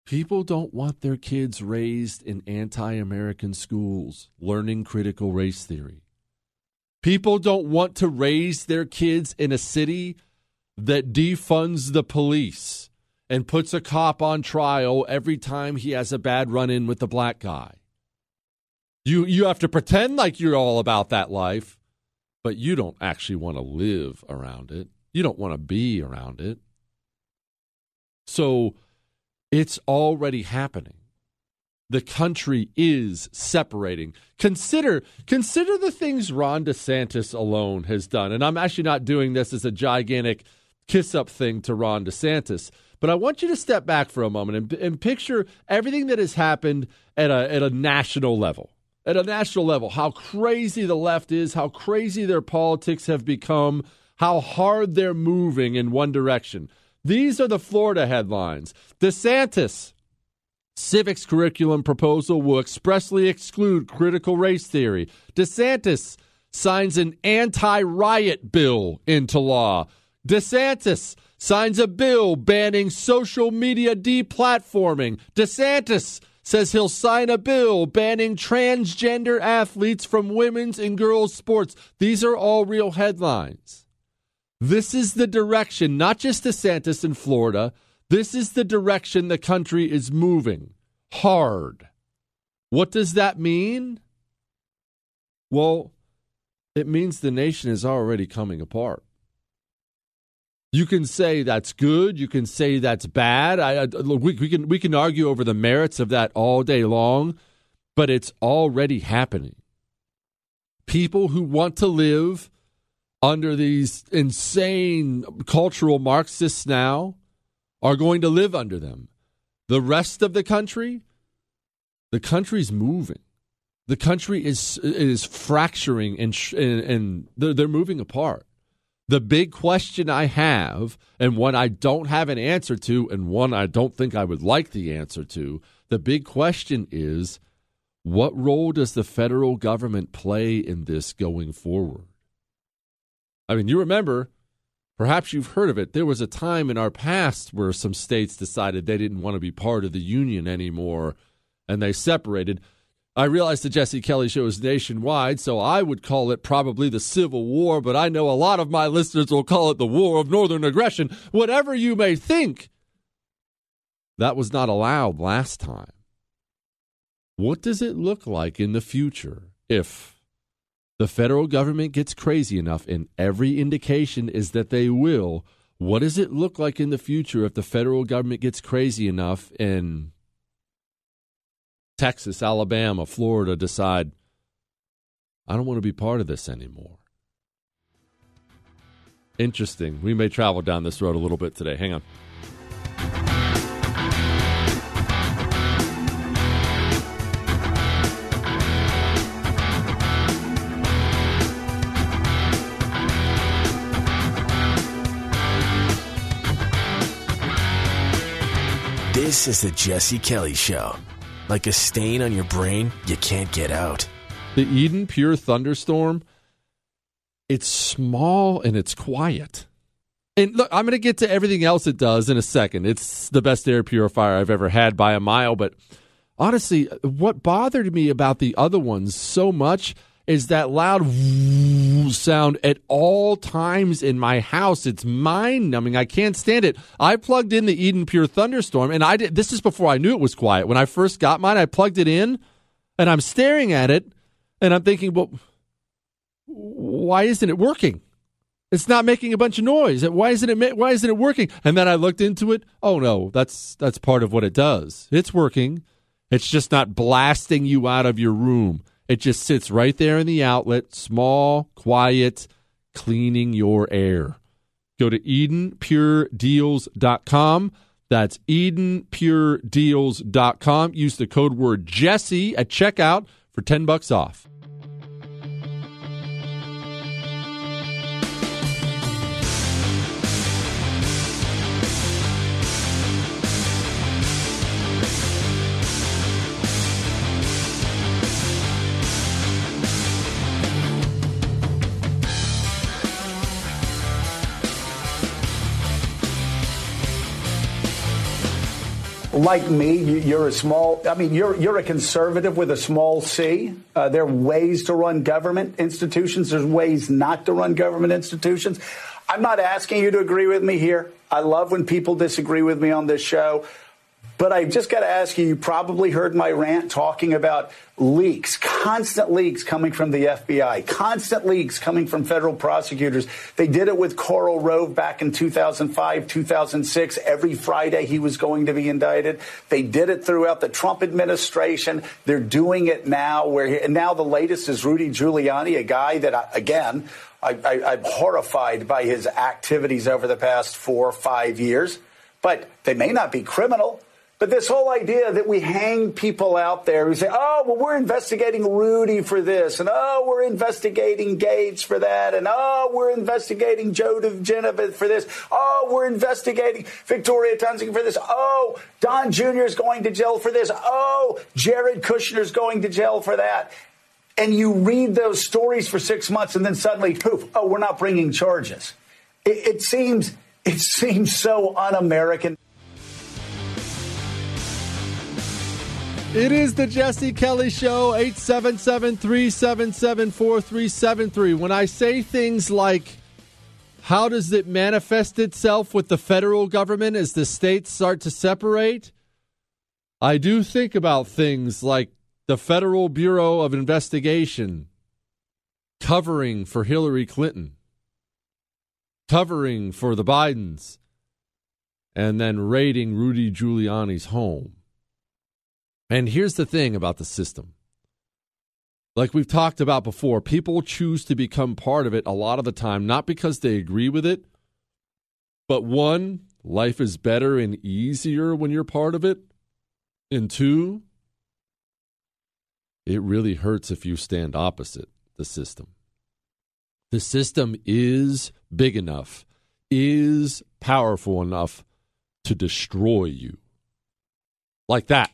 People don't want their kids raised in anti American schools learning critical race theory. People don't want to raise their kids in a city that defunds the police and puts a cop on trial every time he has a bad run in with the black guy. You you have to pretend like you're all about that life, but you don't actually want to live around it. You don't want to be around it. So it's already happening. The country is separating. Consider consider the things Ron DeSantis alone has done. And I'm actually not doing this as a gigantic kiss up thing to Ron DeSantis. But I want you to step back for a moment and, and picture everything that has happened at a, at a national level. At a national level, how crazy the left is, how crazy their politics have become, how hard they're moving in one direction. These are the Florida headlines. DeSantis, civics curriculum proposal will expressly exclude critical race theory. DeSantis signs an anti riot bill into law. DeSantis signs a bill banning social media deplatforming. DeSantis says he'll sign a bill banning transgender athletes from women's and girls' sports. These are all real headlines. This is the direction, not just DeSantis in Florida, this is the direction the country is moving hard. What does that mean? Well, it means the nation is already coming apart. You can say that's good. You can say that's bad. I, I, we, we, can we can argue over the merits of that all day long, but it's already happening. People who want to live under these insane cultural Marxists now are going to live under them. The rest of the country, the country's moving. The country is is fracturing and and, and they're, they're moving apart. The big question I have, and one I don't have an answer to, and one I don't think I would like the answer to, the big question is what role does the federal government play in this going forward? I mean, you remember, perhaps you've heard of it, there was a time in our past where some states decided they didn't want to be part of the union anymore and they separated. I realize the Jesse Kelly show is nationwide, so I would call it probably the Civil War, but I know a lot of my listeners will call it the War of Northern Aggression. Whatever you may think, That was not allowed last time. What does it look like in the future if the federal government gets crazy enough, and every indication is that they will? What does it look like in the future if the federal government gets crazy enough and Texas, Alabama, Florida decide, I don't want to be part of this anymore? Interesting. We may travel down this road a little bit today. Hang on. This is the Jesse Kelly Show. Like a stain on your brain, you can't get out. The Eden Pure Thunderstorm, it's small and it's quiet. And look, I'm going to get to everything else it does in a second. It's the best air purifier I've ever had by a mile. But honestly, what bothered me about the other ones so much is that loud sound at all times in my house. It's mind numbing. I can't stand it. I plugged in the Eden Pure Thunderstorm, and I did. This is before I knew it was quiet. When I first got mine, I plugged it in, and I'm staring at it, and I'm thinking, well, why isn't it working? It's not making a bunch of noise. Why isn't it? Why isn't it working? And then I looked into it. Oh no, that's that's part of what it does. It's working. It's just not blasting you out of your room. It just sits right there in the outlet, small, quiet, cleaning your air. Go to EdenPureDeals.com. That's EdenPureDeals.com. Use the code word Jesse at checkout for 10 bucks off. Like me, you're a small. I mean, you're you're a conservative with a small c. Uh, there are ways to run government institutions. There's ways not to run government institutions. I'm not asking you to agree with me here. I love when people disagree with me on this show. But I've just got to ask you, you probably heard my rant talking about leaks, constant leaks coming from the FBI, constant leaks coming from federal prosecutors. They did it with Karl Rove back in 2005, 2006. Every Friday he was going to be indicted. They did it throughout the Trump administration. They're doing it now where, he, and now the latest is Rudy Giuliani, a guy that, uh, I, again, I, I'm horrified by his activities over the past four or five years, but they may not be criminal. But this whole idea that we hang people out there who say, oh, well, we're investigating Rudy for this, and oh, we're investigating Gates for that, and oh, we're investigating Joe diGenova for this, oh, we're investigating Victoria Toensing for this, oh, Don Jr. is going to jail for this, oh, Jared Kushner is going to jail for that. And you read those stories for six months, and then suddenly, poof, oh, we're not bringing charges. It, it seems it [LAUGHS] seems so un-American. It is the Jesse Kelly Show, 877 377 4373. When I say things like, how does it manifest itself with the federal government as the states start to separate? I do think about things like the Federal Bureau of Investigation covering for Hillary Clinton, covering for the Bidens, and then raiding Rudy Giuliani's home. And here's the thing about the system. Like we've talked about before, people choose to become part of it a lot of the time, not because they agree with it, but one, life is better and easier when you're part of it. And two, it really hurts if you stand opposite the system. The system is big enough, is powerful enough to destroy you. Like that.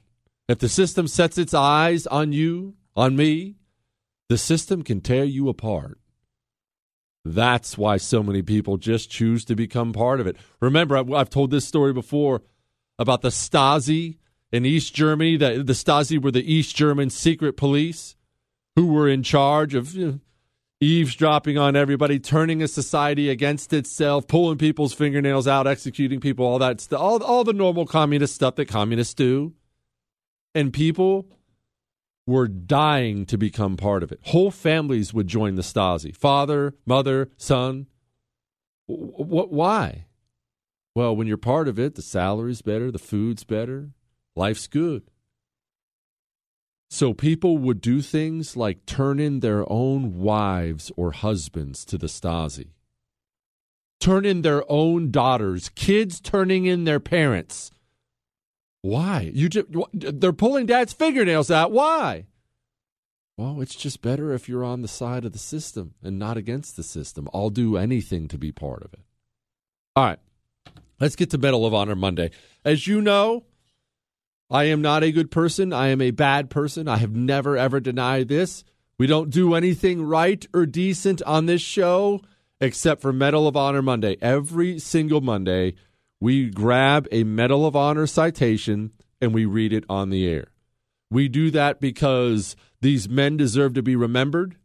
If the system sets its eyes on you, on me, the system can tear you apart. That's why so many people just choose to become part of it. Remember, I've told this story before about the Stasi in East Germany. That the Stasi were the East German secret police who were in charge of you know, eavesdropping on everybody, turning a society against itself, pulling people's fingernails out, executing people, all that stuff, all, all the normal communist stuff that communists do. And people were dying to become part of it. Whole families would join the Stasi father, mother, son. What? Why? Well, when you're part of it, the salary's better, the food's better, life's good. So people would do things like turn in their own wives or husbands to the Stasi, turn in their own daughters, kids turning in their parents. Why? You just, they're pulling dad's fingernails out. Why? Well, it's just better if you're on the side of the system and not against the system. I'll do anything to be part of it. All right. Let's get to Medal of Honor Monday. As you know, I am not a good person. I am a bad person. I have never, ever denied this. We don't do anything right or decent on this show except for Medal of Honor Monday. Every single Monday, we grab a Medal of Honor citation and we read it on the air. We do that because these men deserve to be remembered,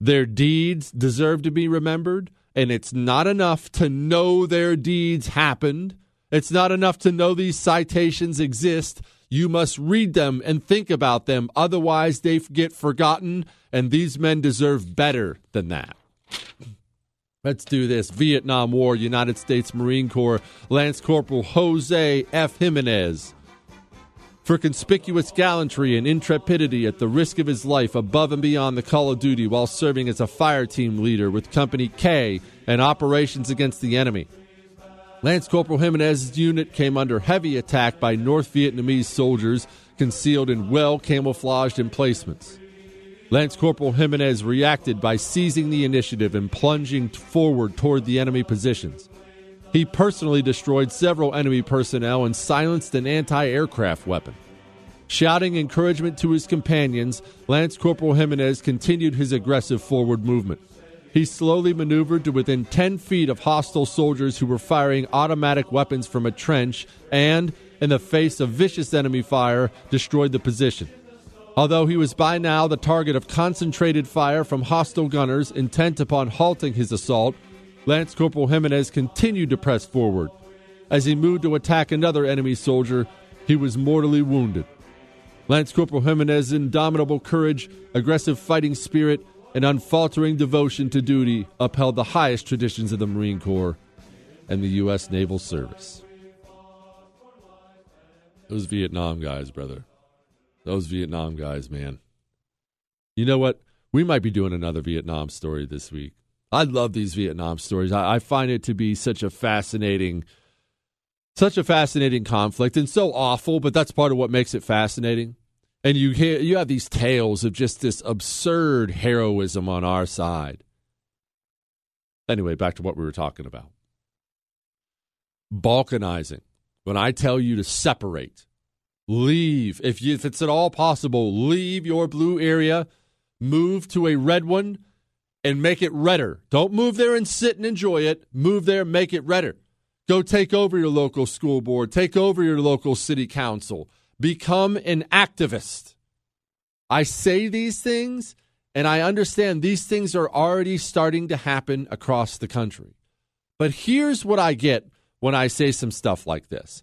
their deeds deserve to be remembered, and it's not enough to know their deeds happened. It's not enough to know these citations exist. You must read them and think about them. Otherwise, they get forgotten, and these men deserve better than that. Let's do this. Vietnam War, United States Marine Corps, Lance Corporal Jose F. Jimenez. For conspicuous gallantry and intrepidity at the risk of his life above and beyond the call of duty while serving as a fire team leader with Company K and operations against the enemy. Lance Corporal Jimenez's unit came under heavy attack by North Vietnamese soldiers concealed in well camouflaged emplacements. Lance Corporal Jimenez reacted by seizing the initiative and plunging forward toward the enemy positions. He personally destroyed several enemy personnel and silenced an anti aircraft weapon. Shouting encouragement to his companions, Lance Corporal Jimenez continued his aggressive forward movement. He slowly maneuvered to within 10 feet of hostile soldiers who were firing automatic weapons from a trench and, in the face of vicious enemy fire, destroyed the position. Although he was by now the target of concentrated fire from hostile gunners intent upon halting his assault, Lance Corporal Jimenez continued to press forward. As he moved to attack another enemy soldier, he was mortally wounded. Lance Corporal Jimenez's indomitable courage, aggressive fighting spirit, and unfaltering devotion to duty upheld the highest traditions of the Marine Corps and the U.S. Naval Service. Those Vietnam guys, brother. Those Vietnam guys, man. You know what? We might be doing another Vietnam story this week. I love these Vietnam stories. I, I find it to be such a fascinating, such a fascinating conflict, and so awful. But that's part of what makes it fascinating. And you hear you have these tales of just this absurd heroism on our side. Anyway, back to what we were talking about. Balkanizing. When I tell you to separate, leave if you, if it's at all possible, leave your blue area, move to a red one and make it redder. Don't move there and sit and enjoy it. Move there, make it redder. Go take over your local school board, take over your local city council, become an activist. I say these things and I understand these things are already starting to happen across the country. But here's what I get when I say some stuff like this.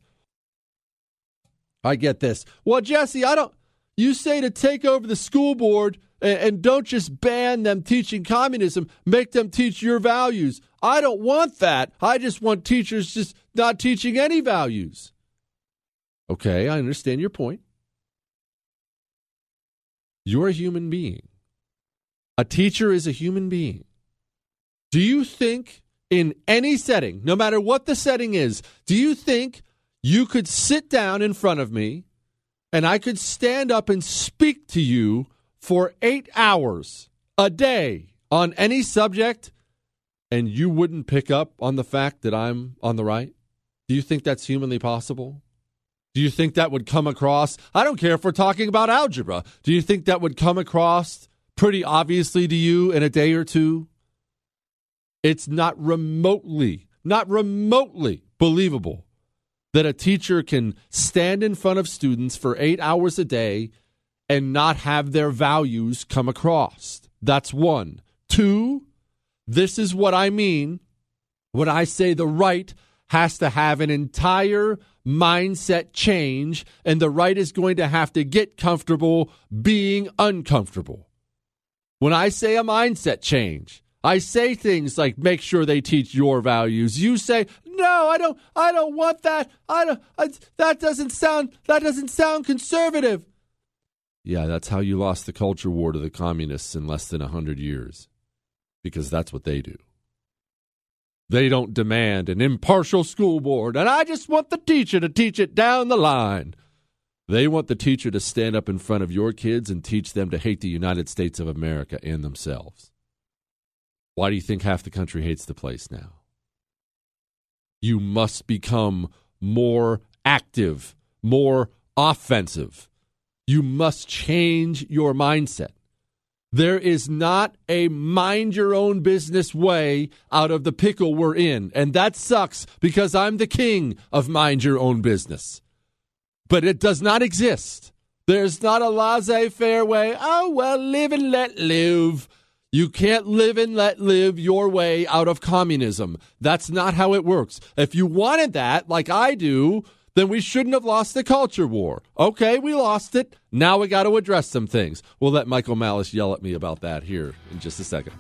I get this. Well, Jesse, I don't. You say to take over the school board and, and don't just ban them teaching communism, make them teach your values. I don't want that. I just want teachers just not teaching any values. Okay, I understand your point. You're a human being. A teacher is a human being. Do you think, in any setting, no matter what the setting is, do you think you could sit down in front of me and I could stand up and speak to you for eight hours a day on any subject and you wouldn't pick up on the fact that I'm on the right? Do you think that's humanly possible? Do you think that would come across? I don't care if we're talking about algebra. Do you think that would come across pretty obviously to you in a day or two? It's not remotely, not remotely believable that a teacher can stand in front of students for eight hours a day and not have their values come across. That's one. Two, this is what I mean when I say the right has to have an entire mindset change, and the right is going to have to get comfortable being uncomfortable. When I say a mindset change, I say things like make sure they teach your values. You say, "No, I don't I don't want that. I don't I, that doesn't sound that doesn't sound conservative." Yeah, that's how you lost the culture war to the communists in less than a 100 years. Because that's what they do. They don't demand an impartial school board, and I just want the teacher to teach it down the line. They want the teacher to stand up in front of your kids and teach them to hate the United States of America and themselves. Why do you think half the country hates the place now? You must become more active, more offensive. You must change your mindset. There is not a mind your own business way out of the pickle we're in. And that sucks because I'm the king of mind your own business. But it does not exist. There's not a laissez faire way. Oh, well, live and let live. You can't live and let live your way out of communism. That's not how it works. If you wanted that, like I do, then we shouldn't have lost the culture war. Okay, we lost it. Now we got to address some things. We'll let Michael Malice yell at me about that here in just a second.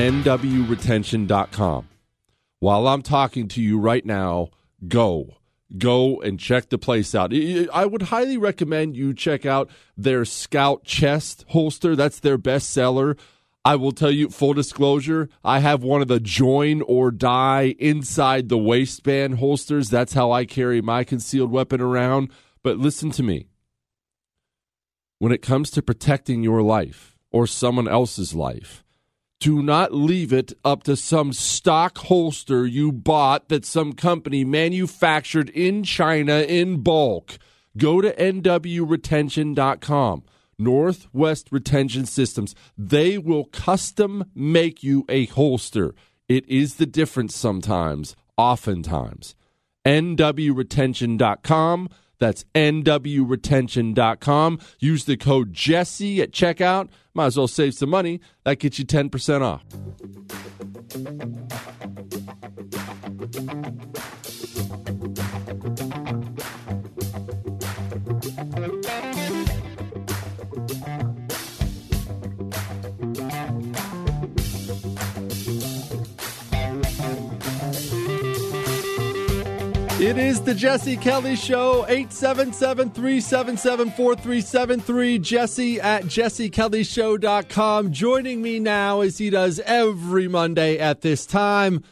nwretention.com. While I'm talking to you right now, go. Go and check the place out. I would highly recommend you check out their Scout chest holster. That's their best seller. I will tell you, full disclosure, I have one of the join or die inside the waistband holsters. That's how I carry my concealed weapon around. But listen to me. When it comes to protecting your life or someone else's life, do not leave it up to some stock holster you bought that some company manufactured in China in bulk. Go to nwretention.com. Northwest Retention Systems. They will custom make you a holster. It is the difference sometimes, oftentimes. nwretention.com. That's nwretention.com. Use the code Jesse at checkout. Might as well save some money. That gets you 10% off. It is the Jesse Kelly Show, 877 377 4373. Jesse at jessekellyshow.com. Joining me now, as he does every Monday at this time,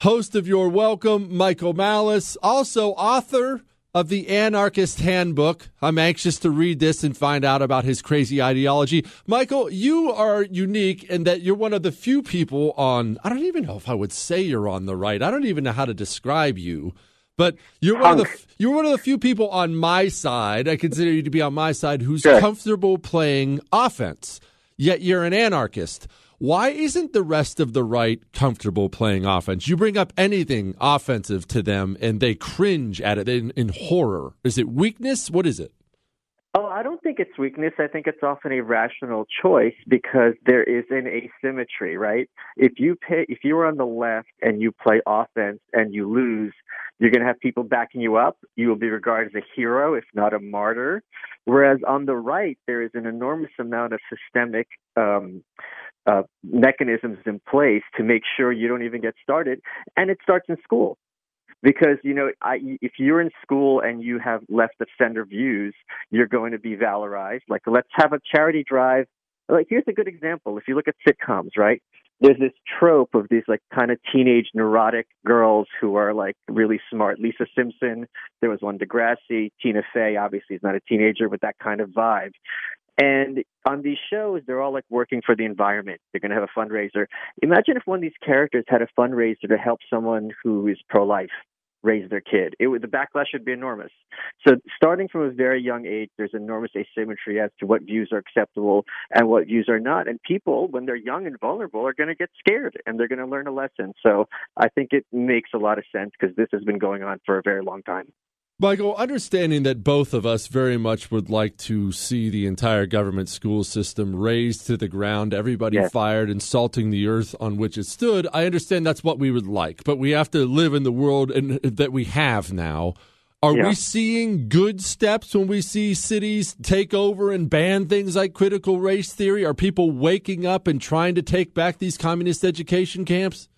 host of Your Welcome, Michael Malice, also author of the Anarchist Handbook. I'm anxious to read this and find out about his crazy ideology. Michael, you are unique in that you're one of the few people on, I don't even know if I would say you're on the right. I don't even know how to describe you but you're one of the you're one of the few people on my side. I consider you to be on my side who's Good. comfortable playing offense. Yet you're an anarchist. Why isn't the rest of the right comfortable playing offense? You bring up anything offensive to them and they cringe at it in, in horror. Is it weakness? What is it? Oh, I don't think it's weakness. I think it's often a rational choice because there is an asymmetry, right? If you pay, if you are on the left and you play offense and you lose, you're going to have people backing you up. You will be regarded as a hero, if not a martyr. Whereas on the right, there is an enormous amount of systemic um, uh, mechanisms in place to make sure you don't even get started. And it starts in school. Because, you know, I, if you're in school and you have left of center views, you're going to be valorized. Like, let's have a charity drive. Like, here's a good example. If you look at sitcoms, right? There's this trope of these like kind of teenage neurotic girls who are like really smart. Lisa Simpson, there was one Degrassi, Tina Fey, obviously is not a teenager, but that kind of vibe. And on these shows, they're all like working for the environment. They're going to have a fundraiser. Imagine if one of these characters had a fundraiser to help someone who is pro life raise their kid. It would, the backlash would be enormous. So starting from a very young age, there's enormous asymmetry as to what views are acceptable and what views are not. And people, when they're young and vulnerable, are going to get scared and they're going to learn a lesson. So I think it makes a lot of sense because this has been going on for a very long time. Michael, understanding that both of us very much would like to see the entire government school system razed to the ground, everybody yes. fired, insulting the earth on which it stood, I understand that's what we would like. But we have to live in the world in, uh, that we have now. Are yeah. we seeing good steps when we see cities take over and ban things like critical race theory? Are people waking up and trying to take back these communist education camps?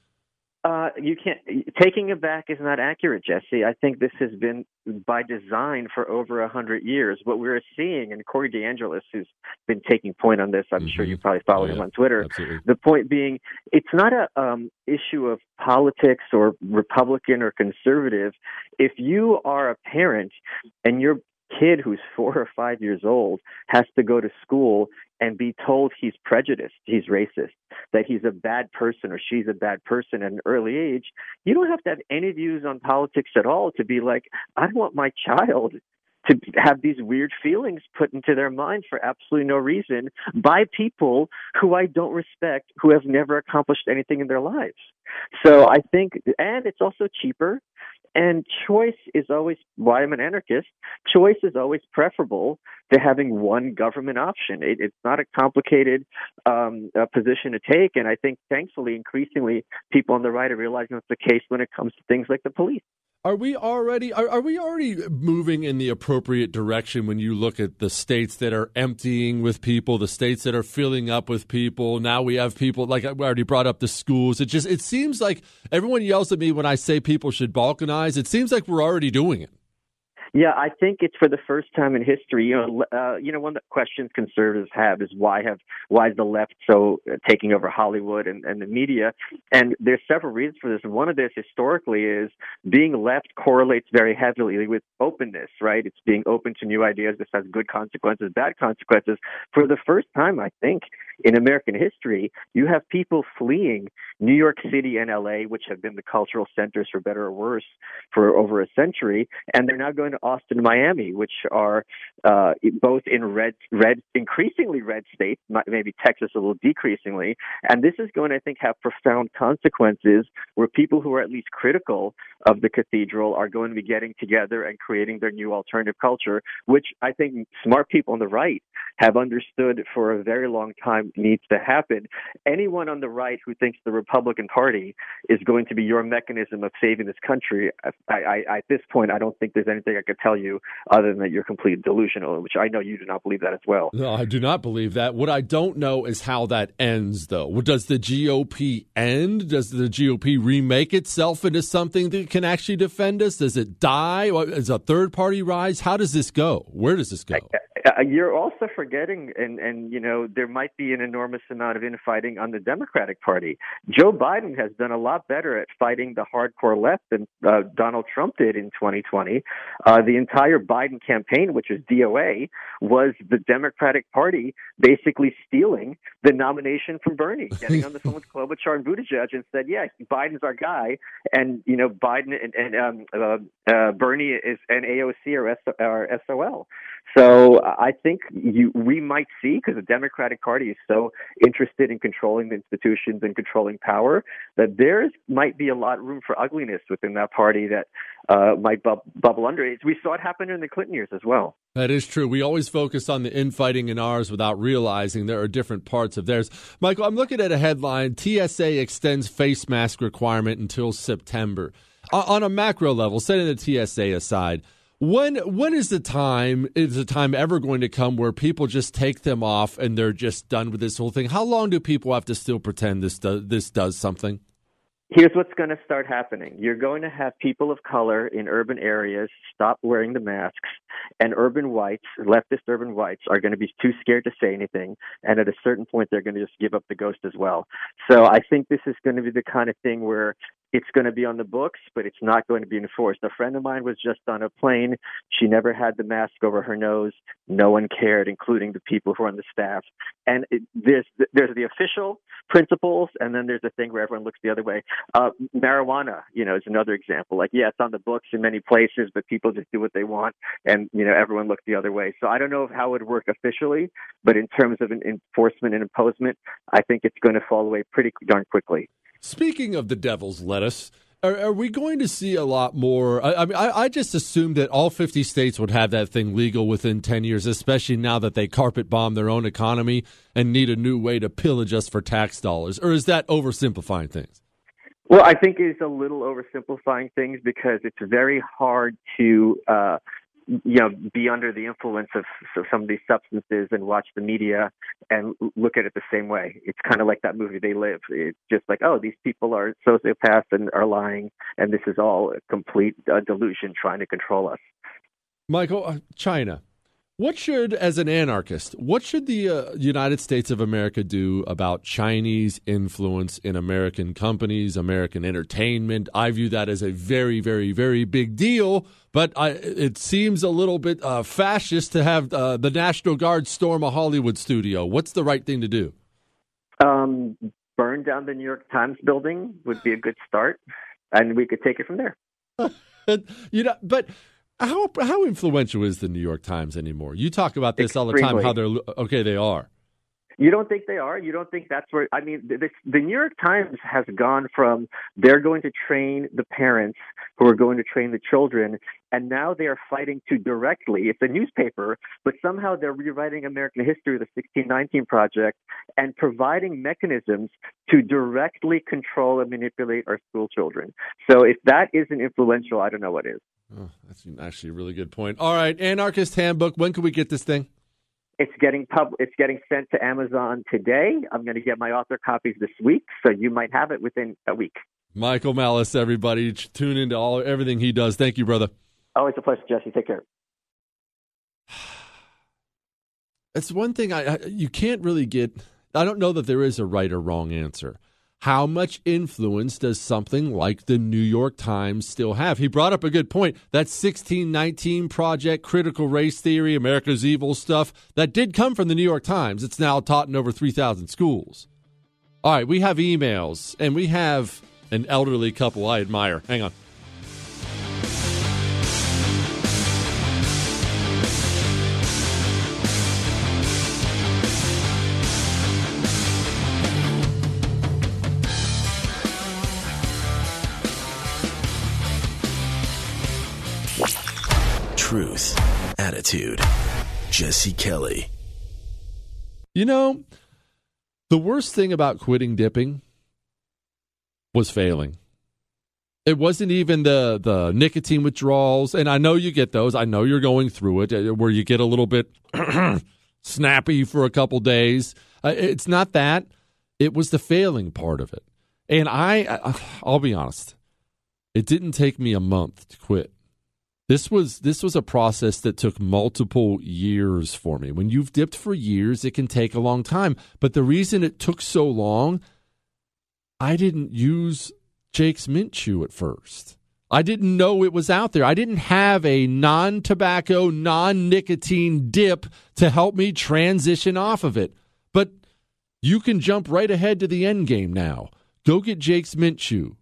Uh, you can't. Taking it back is not accurate, Jesse. I think this has been by design for over a hundred years. What we're seeing, and Corey DeAngelis, who's been taking point on this, I'm mm-hmm. sure you probably follow oh, yeah. him on Twitter. Absolutely. The point being, it's not a um, issue of politics or Republican or conservative. If you are a parent and your kid who's four or five years old has to go to school and be told he's prejudiced, he's racist, that he's a bad person or she's a bad person at an early age, you don't have to have any views on politics at all to be like, I want my child to have these weird feelings put into their mind for absolutely no reason by people who I don't respect, who have never accomplished anything in their lives. So I think, and it's also cheaper. And choice is always why I'm an anarchist. Choice is always preferable to having one government option. It, it's not a complicated um, uh, position to take, and I think thankfully, increasingly, people on the right are realizing that's the case when it comes to things like the police. Are we already are, are we already moving in the appropriate direction when you look at the states that are emptying with people, the states that are filling up with people? Now we have people like I already brought up the schools. It just it seems like everyone yells at me when I say people should balkanize. It seems like we're already doing it. Yeah, I think it's for the first time in history. You know, uh, you know, one of the questions conservatives have is why have why is the left so uh, taking over Hollywood and, and the media? And there's several reasons for this. one of this historically is being left correlates very heavily with openness, right? It's being open to new ideas. This has good consequences, bad consequences. For the first time, I think in American history, you have people fleeing New York City and LA, which have been the cultural centers for better or worse for over a century, and they're now going to Austin Miami, which are uh, both in red, red, increasingly red states, maybe Texas a little decreasingly. And this is going to, I think, have profound consequences where people who are at least critical of the cathedral are going to be getting together and creating their new alternative culture, which I think smart people on the right have understood for a very long time needs to happen. Anyone on the right who thinks the Republican Party is going to be your mechanism of saving this country, I, I, at this point, I don't think there's anything could tell you other than that you're completely delusional, which I know you do not believe that as well. No, I do not believe that. What I don't know is how that ends, though. Does the GOP end? Does the GOP remake itself into something that can actually defend us? Does it die? Is a third party rise? How does this go? Where does this go? Uh, you're also forgetting, and and you know there might be an enormous amount of infighting on the Democratic Party. Joe Biden has done a lot better at fighting the hardcore left than uh, Donald Trump did in 2020. Uh, the entire Biden campaign, which is DOA, was the Democratic Party basically stealing the nomination from Bernie, [LAUGHS] getting on the phone with Klobuchar and Buttigieg and said, "Yeah, Biden's our guy," and you know Biden and, and um, uh, uh, Bernie is an AOC or, S- or SOL. So I think you, we might see, because the Democratic Party is so interested in controlling the institutions and controlling power, that there might be a lot of room for ugliness within that party that uh, might bu- bubble under. We saw it happen in the Clinton years as well. That is true. We always focus on the infighting in ours without realizing there are different parts of theirs. Michael, I'm looking at a headline TSA extends face mask requirement until September. On a macro level, setting the TSA aside, when when is the time is the time ever going to come where people just take them off and they're just done with this whole thing? How long do people have to still pretend this does, this does something? Here's what's going to start happening. You're going to have people of color in urban areas stop wearing the masks, and urban whites, leftist urban whites, are going to be too scared to say anything. And at a certain point, they're going to just give up the ghost as well. So I think this is going to be the kind of thing where it's going to be on the books, but it's not going to be enforced. A friend of mine was just on a plane. She never had the mask over her nose. No one cared, including the people who are on the staff. And it, there's there's the official principles, and then there's the thing where everyone looks the other way. Uh, marijuana, you know, is another example. Like, yeah, it's on the books in many places, but people just do what they want, and you know, everyone looks the other way. So I don't know how it would work officially, but in terms of an enforcement and imposement, I think it's going to fall away pretty darn quickly. Speaking of the devil's lettuce, are, are, we going to see a lot more? I, I mean, I, I, just assumed that all 50 states would have that thing legal within 10 years, especially now that they carpet bomb their own economy and need a new way to pillage us for tax dollars. Or is that oversimplifying things? Well, I think it's a little oversimplifying things because it's very hard to uh, you know, be under the influence of some of these substances and watch the media and look at it the same way. It's kind of like that movie They Live. It's just like, oh, these people are sociopaths and are lying, and this is all a complete uh, delusion trying to control us. Michael, uh, China. What should, as an anarchist, what should the uh, United States of America do about Chinese influence in American companies, American entertainment? I view that as a very, very, very big deal, but I, it seems a little bit uh, fascist to have uh, the National Guard storm a Hollywood studio. What's the right thing to do? Um, burn down the New York Times building would be a good start, and we could take it from there. [LAUGHS] you know, but how how influential is the New York Times anymore? You talk about this Extremely. all the time. How they're okay, they are. You don't think they are? You don't think that's where? I mean, the, the New York Times has gone from they're going to train the parents who are going to train the children, and now they are fighting to directly. It's a newspaper, but somehow they're rewriting American history, the 1619 Project, and providing mechanisms to directly control and manipulate our school children. So if that isn't influential, I don't know what is. Oh, that's actually a really good point. All right, Anarchist Handbook. When can we get this thing? It's getting pub. It's getting sent to Amazon today. I'm going to get my author copies this week, so you might have it within a week. Michael Malice, everybody, tune into all everything he does. Thank you, brother. Always a pleasure, Jesse. Take care. [SIGHS] It's one thing I, I you can't really get. I don't know that there is a right or wrong answer how much influence does something like the New York Times still have? He brought up a good point. That 1619 project, critical race theory, America's evil stuff, that did come from the New York Times. It's now taught in over 3,000 schools. All right, we have emails, and we have an elderly couple I admire. Hang on. Attitude. Jesse Kelly. You know, the worst thing about quitting dipping was failing. It wasn't even the the nicotine withdrawals, and I know you get those. I know you're going through it, uh, where you get a little bit [CLEARS THROAT] snappy for a couple days. Uh, it's not that; it was the failing part of it. And I, I'll be honest, it didn't take me a month to quit. This was this was a process that took multiple years for me. When you've dipped for years, it can take a long time. But the reason it took so long, I didn't use Jake's Mint Chew at first. I didn't know it was out there. I didn't have a non tobacco, non nicotine dip to help me transition off of it. But you can jump right ahead to the end game now. Go get Jake's Mint Chew.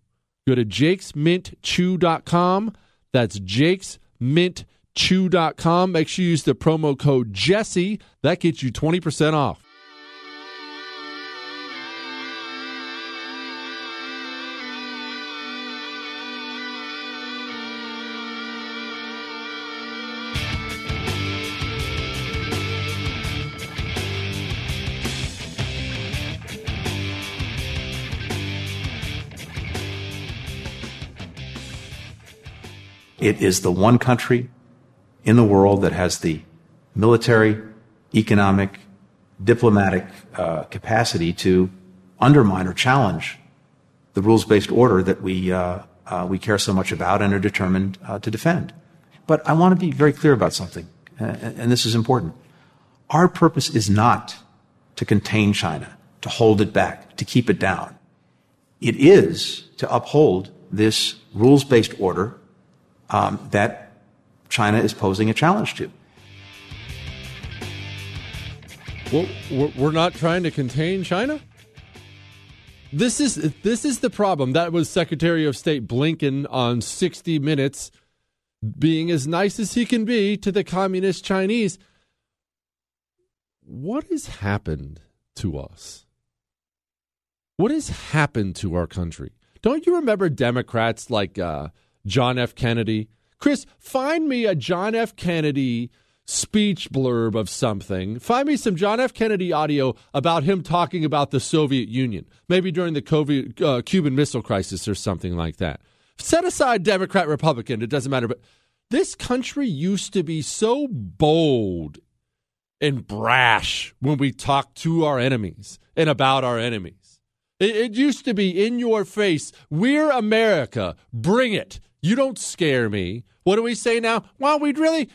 Go to jakesmintchew.com that's Jake's Mint jakesmintchew.com. Make sure you use the promo code Jesse. That gets you 20% off. It is the one country in the world that has the military, economic, diplomatic uh, capacity to undermine or challenge the rules based order that we, uh, uh, we care so much about and are determined uh, to defend. But I want to be very clear about something, and this is important. Our purpose is not to contain China, to hold it back, to keep it down. it is to uphold this rules based order um, that China is posing a challenge to. Well, we're not trying to contain China. This is this is the problem. That was Secretary of State Blinken on 60 Minutes, being as nice as he can be to the communist Chinese. What has happened to us? What has happened to our country? Don't you remember Democrats like uh, John F. Kennedy? Chris, find me a John F. Kennedy speech blurb of something. Find me some John F. Kennedy audio about him talking about the Soviet Union, maybe during the COVID, uh, Cuban Missile Crisis or something like that. Set aside Democrat, Republican, it doesn't matter. But this country used to be so bold and brash when we talk to our enemies and about our enemies. It, it used to be in your face. We're America. Bring it. You don't scare me. What do we say now? Well, we'd really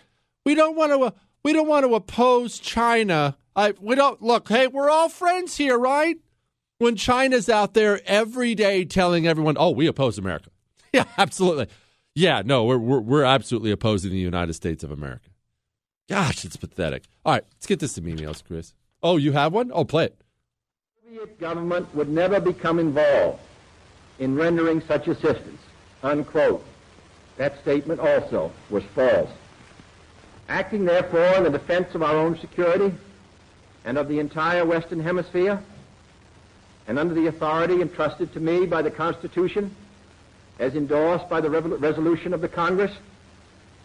we don't want to. Uh, we don't want to oppose China. I, we don't look. Hey, we're all friends here, right? When China's out there every day telling everyone, "Oh, we oppose America." [LAUGHS] Yeah, absolutely. Yeah, no, we're we're, we're absolutely opposing the United States of America. Gosh, it's pathetic. All right, let's get this to emails, Chris. Oh, you have one? Oh, play it. Soviet government would never become involved in rendering such assistance. Unquote. That statement also was false. Acting, therefore, in the defense of our own security and of the entire Western Hemisphere, and under the authority entrusted to me by the Constitution, as endorsed by the resolution of the Congress,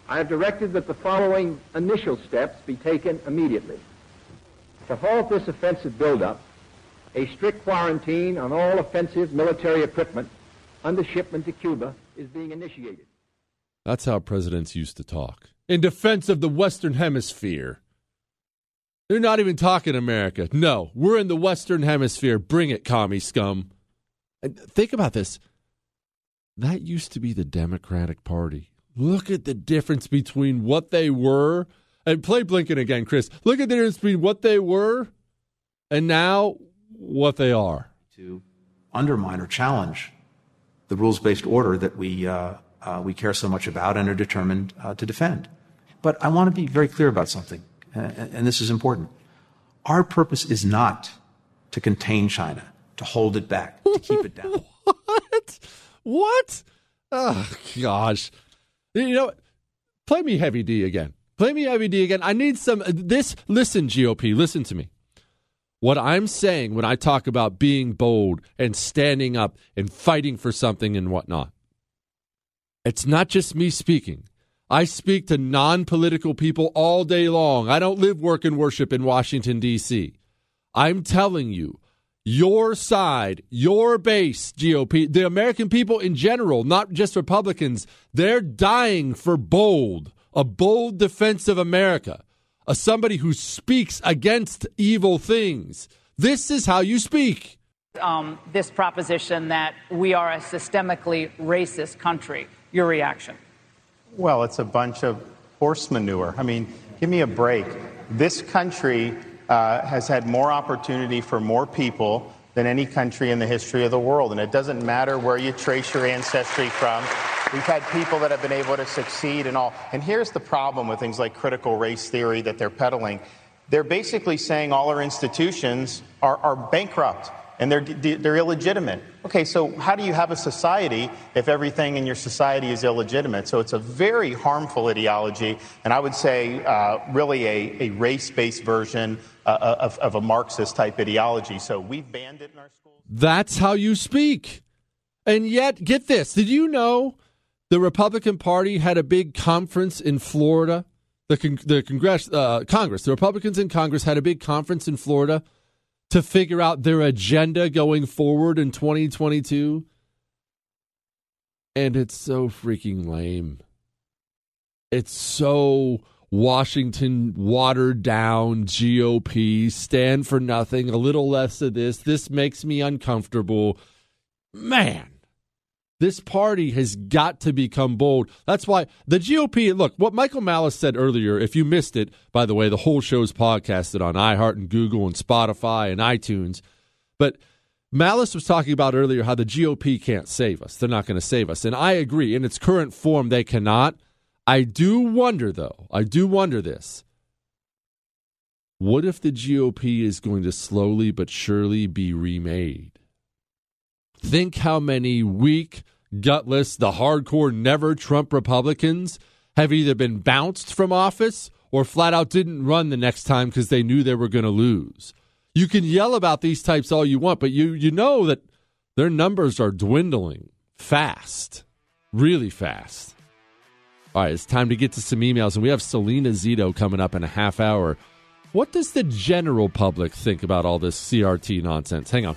I have directed that the following initial steps be taken immediately. To halt this offensive buildup, a strict quarantine on all offensive military equipment under shipment to Cuba is being initiated. That's how presidents used to talk in defense of the Western Hemisphere. They're not even talking America. No, we're in the Western Hemisphere. Bring it, commie scum. And think about this. That used to be the Democratic Party. Look at the difference between what they were and play Blinken again, Chris. Look at the difference between what they were and now what they are. To undermine or challenge the rules based order that we uh, uh, we care so much about and are determined uh, to defend. But I want to be very clear about something, and this is important. Our purpose is not to contain China, to hold it back, to keep it down. [LAUGHS] what? What? Oh, gosh. You know, play me Heavy D again. Play me Heavy D again. I need some. This, listen, GOP, listen to me. What I'm saying when I talk about being bold and standing up and fighting for something and whatnot, it's not just me speaking. I speak to non political people all day long. I don't live, work, and worship in Washington, D.C. I'm telling you, your side, your base, GOP, the American people in general, not just Republicans, they're dying for bold, a bold defense of America, a somebody who speaks against evil things. This is how you speak. Um, this proposition that we are a systemically racist country. Your reaction? Well, it's a bunch of horse manure. I mean, give me a break. This country uh, has had more opportunity for more people than any country in the history of the world. And it doesn't matter where you trace your ancestry from. We've had people that have been able to succeed and all. And here's the problem with things like critical race theory that they're peddling. They're basically saying all our institutions are, are bankrupt and they're, they're illegitimate. Okay, so how do you have a society if everything in your society is illegitimate? So it's a very harmful ideology, and I would say uh, really a, a race based version uh, uh, of, of a Marxist type ideology. So we've banned it in our schools. That's how you speak. And yet, get this did you know the Republican Party had a big conference in Florida? The, con- the Congress, uh, Congress, the Republicans in Congress had a big conference in Florida to figure out their agenda going forward in 2022. And it's so freaking lame. It's so Washington watered down GOP, stand for nothing, a little less of this. This makes me uncomfortable. Man, this party has got to become bold. That's why the GOP, look, what Michael Malice said earlier, if you missed it, by the way, the whole show's podcasted on iHeart and Google and Spotify and iTunes. But Malice was talking about earlier how the GOP can't save us. They're not going to save us. And I agree. In its current form, they cannot. I do wonder, though, I do wonder this. What if the GOP is going to slowly but surely be remade? Think how many weak, gutless, the hardcore never Trump Republicans have either been bounced from office or flat out didn't run the next time because they knew they were going to lose. You can yell about these types all you want, but you you know that their numbers are dwindling fast, really fast. All right, it's time to get to some emails, and we have Selena Zito coming up in a half hour. What does the general public think about all this CRT nonsense? Hang on.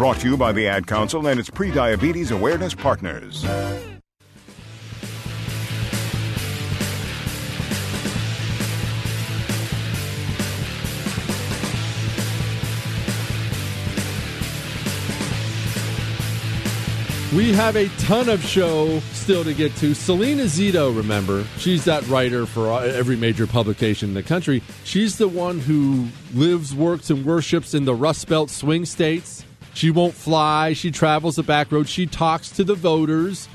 Brought to you by the Ad Council and its pre diabetes awareness partners. We have a ton of show still to get to. Selena Zito, remember, she's that writer for every major publication in the country. She's the one who lives, works, and worships in the Rust Belt swing states. She won't fly. She travels the back road. She talks to the voters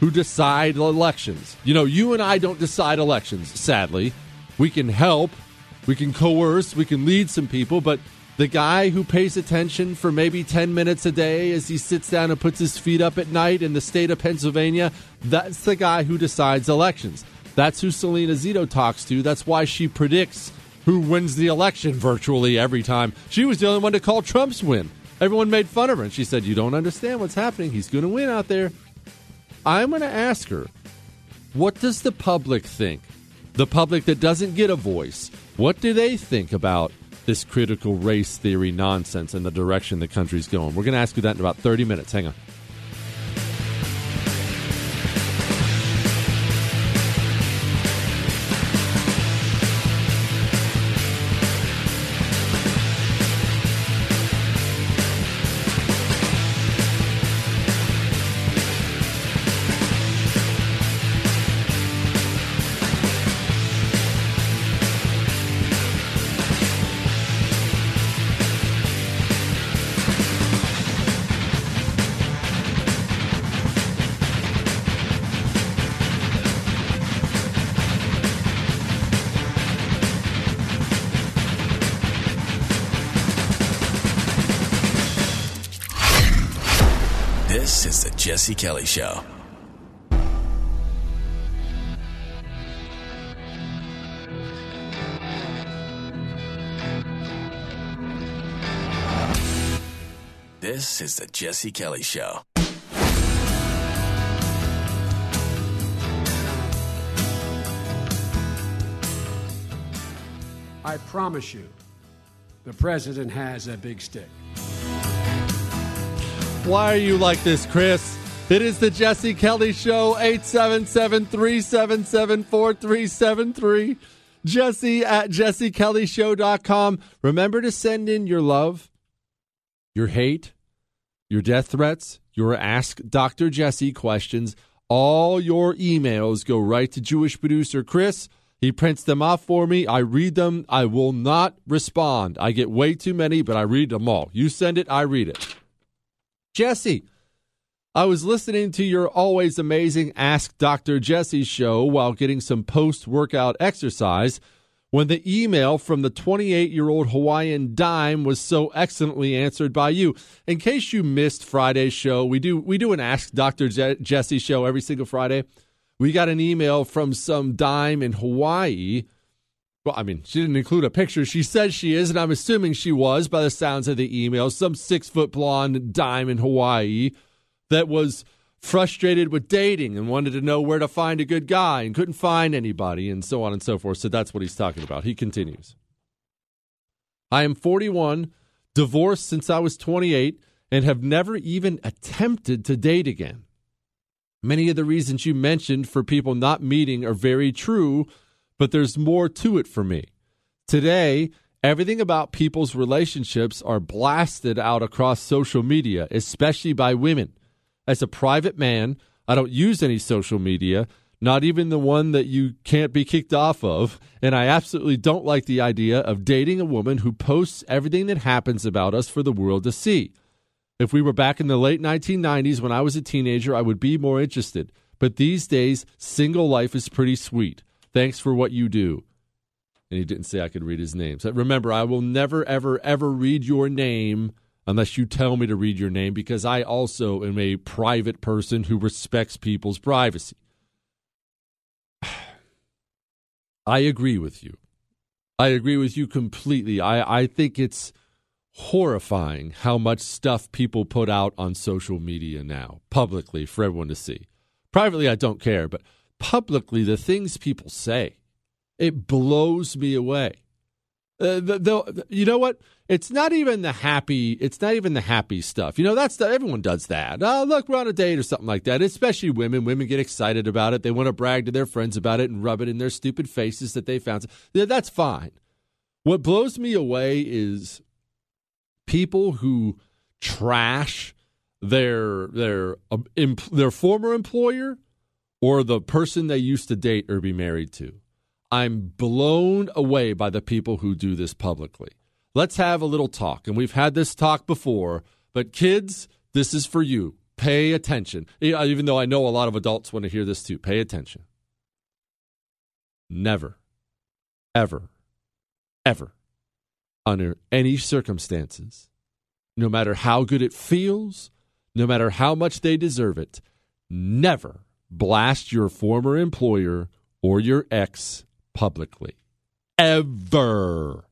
who decide elections. You know, you and I don't decide elections, sadly. We can help, we can coerce, we can lead some people, but the guy who pays attention for maybe 10 minutes a day as he sits down and puts his feet up at night in the state of Pennsylvania, that's the guy who decides elections. That's who Selena Zito talks to. That's why she predicts who wins the election virtually every time. She was the only one to call Trump's win. Everyone made fun of her, and she said, You don't understand what's happening. He's going to win out there. I'm going to ask her, What does the public think? The public that doesn't get a voice, what do they think about this critical race theory nonsense and the direction the country's going? We're going to ask you that in about 30 minutes. Hang on. Jesse Kelly Show. This is the Jesse Kelly Show. I promise you, the president has a big stick. Why are you like this, Chris? It is the Jesse Kelly Show, 877 377 4373. Jesse at jessekellyshow.com. Remember to send in your love, your hate, your death threats, your Ask Dr. Jesse questions. All your emails go right to Jewish producer Chris. He prints them off for me. I read them. I will not respond. I get way too many, but I read them all. You send it, I read it. Jesse, I was listening to your always amazing Ask Dr. Jesse show while getting some post workout exercise when the email from the 28 year old Hawaiian dime was so excellently answered by you. In case you missed Friday's show, we do we do an Ask Dr. Je- Jesse show every single Friday. We got an email from some dime in Hawaii. Well, I mean, she didn't include a picture. She says she is, and I'm assuming she was by the sounds of the email. Some six foot blonde dime in Hawaii that was frustrated with dating and wanted to know where to find a good guy and couldn't find anybody and so on and so forth. So that's what he's talking about. He continues I am 41, divorced since I was 28, and have never even attempted to date again. Many of the reasons you mentioned for people not meeting are very true, but there's more to it for me. Today, everything about people's relationships are blasted out across social media, especially by women. As a private man, I don't use any social media, not even the one that you can't be kicked off of. And I absolutely don't like the idea of dating a woman who posts everything that happens about us for the world to see. If we were back in the late 1990s when I was a teenager, I would be more interested. But these days, single life is pretty sweet. Thanks for what you do. And he didn't say I could read his name. So remember, I will never, ever, ever read your name unless you tell me to read your name because I also am a private person who respects people's privacy. [SIGHS] I agree with you. I agree with you completely. I, I think it's horrifying how much stuff people put out on social media now, publicly, for everyone to see. Privately, I don't care, but publicly, the things people say, it blows me away. Uh, the, you know what? It's not even the happy. It's not even the happy stuff. You know, that's the, everyone does that. Oh, look, we're on a date or something like that. Especially women. Women get excited about it. They want to brag to their friends about it and rub it in their stupid faces that they found. Yeah, that's fine. What blows me away is people who trash their their uh, their former employer or the person they used to date or be married to. I'm blown away by the people who do this publicly. Let's have a little talk. And we've had this talk before, but kids, this is for you. Pay attention. Even though I know a lot of adults want to hear this too. Pay attention. Never, ever, ever, under any circumstances, no matter how good it feels, no matter how much they deserve it, never blast your former employer or your ex publicly. Ever.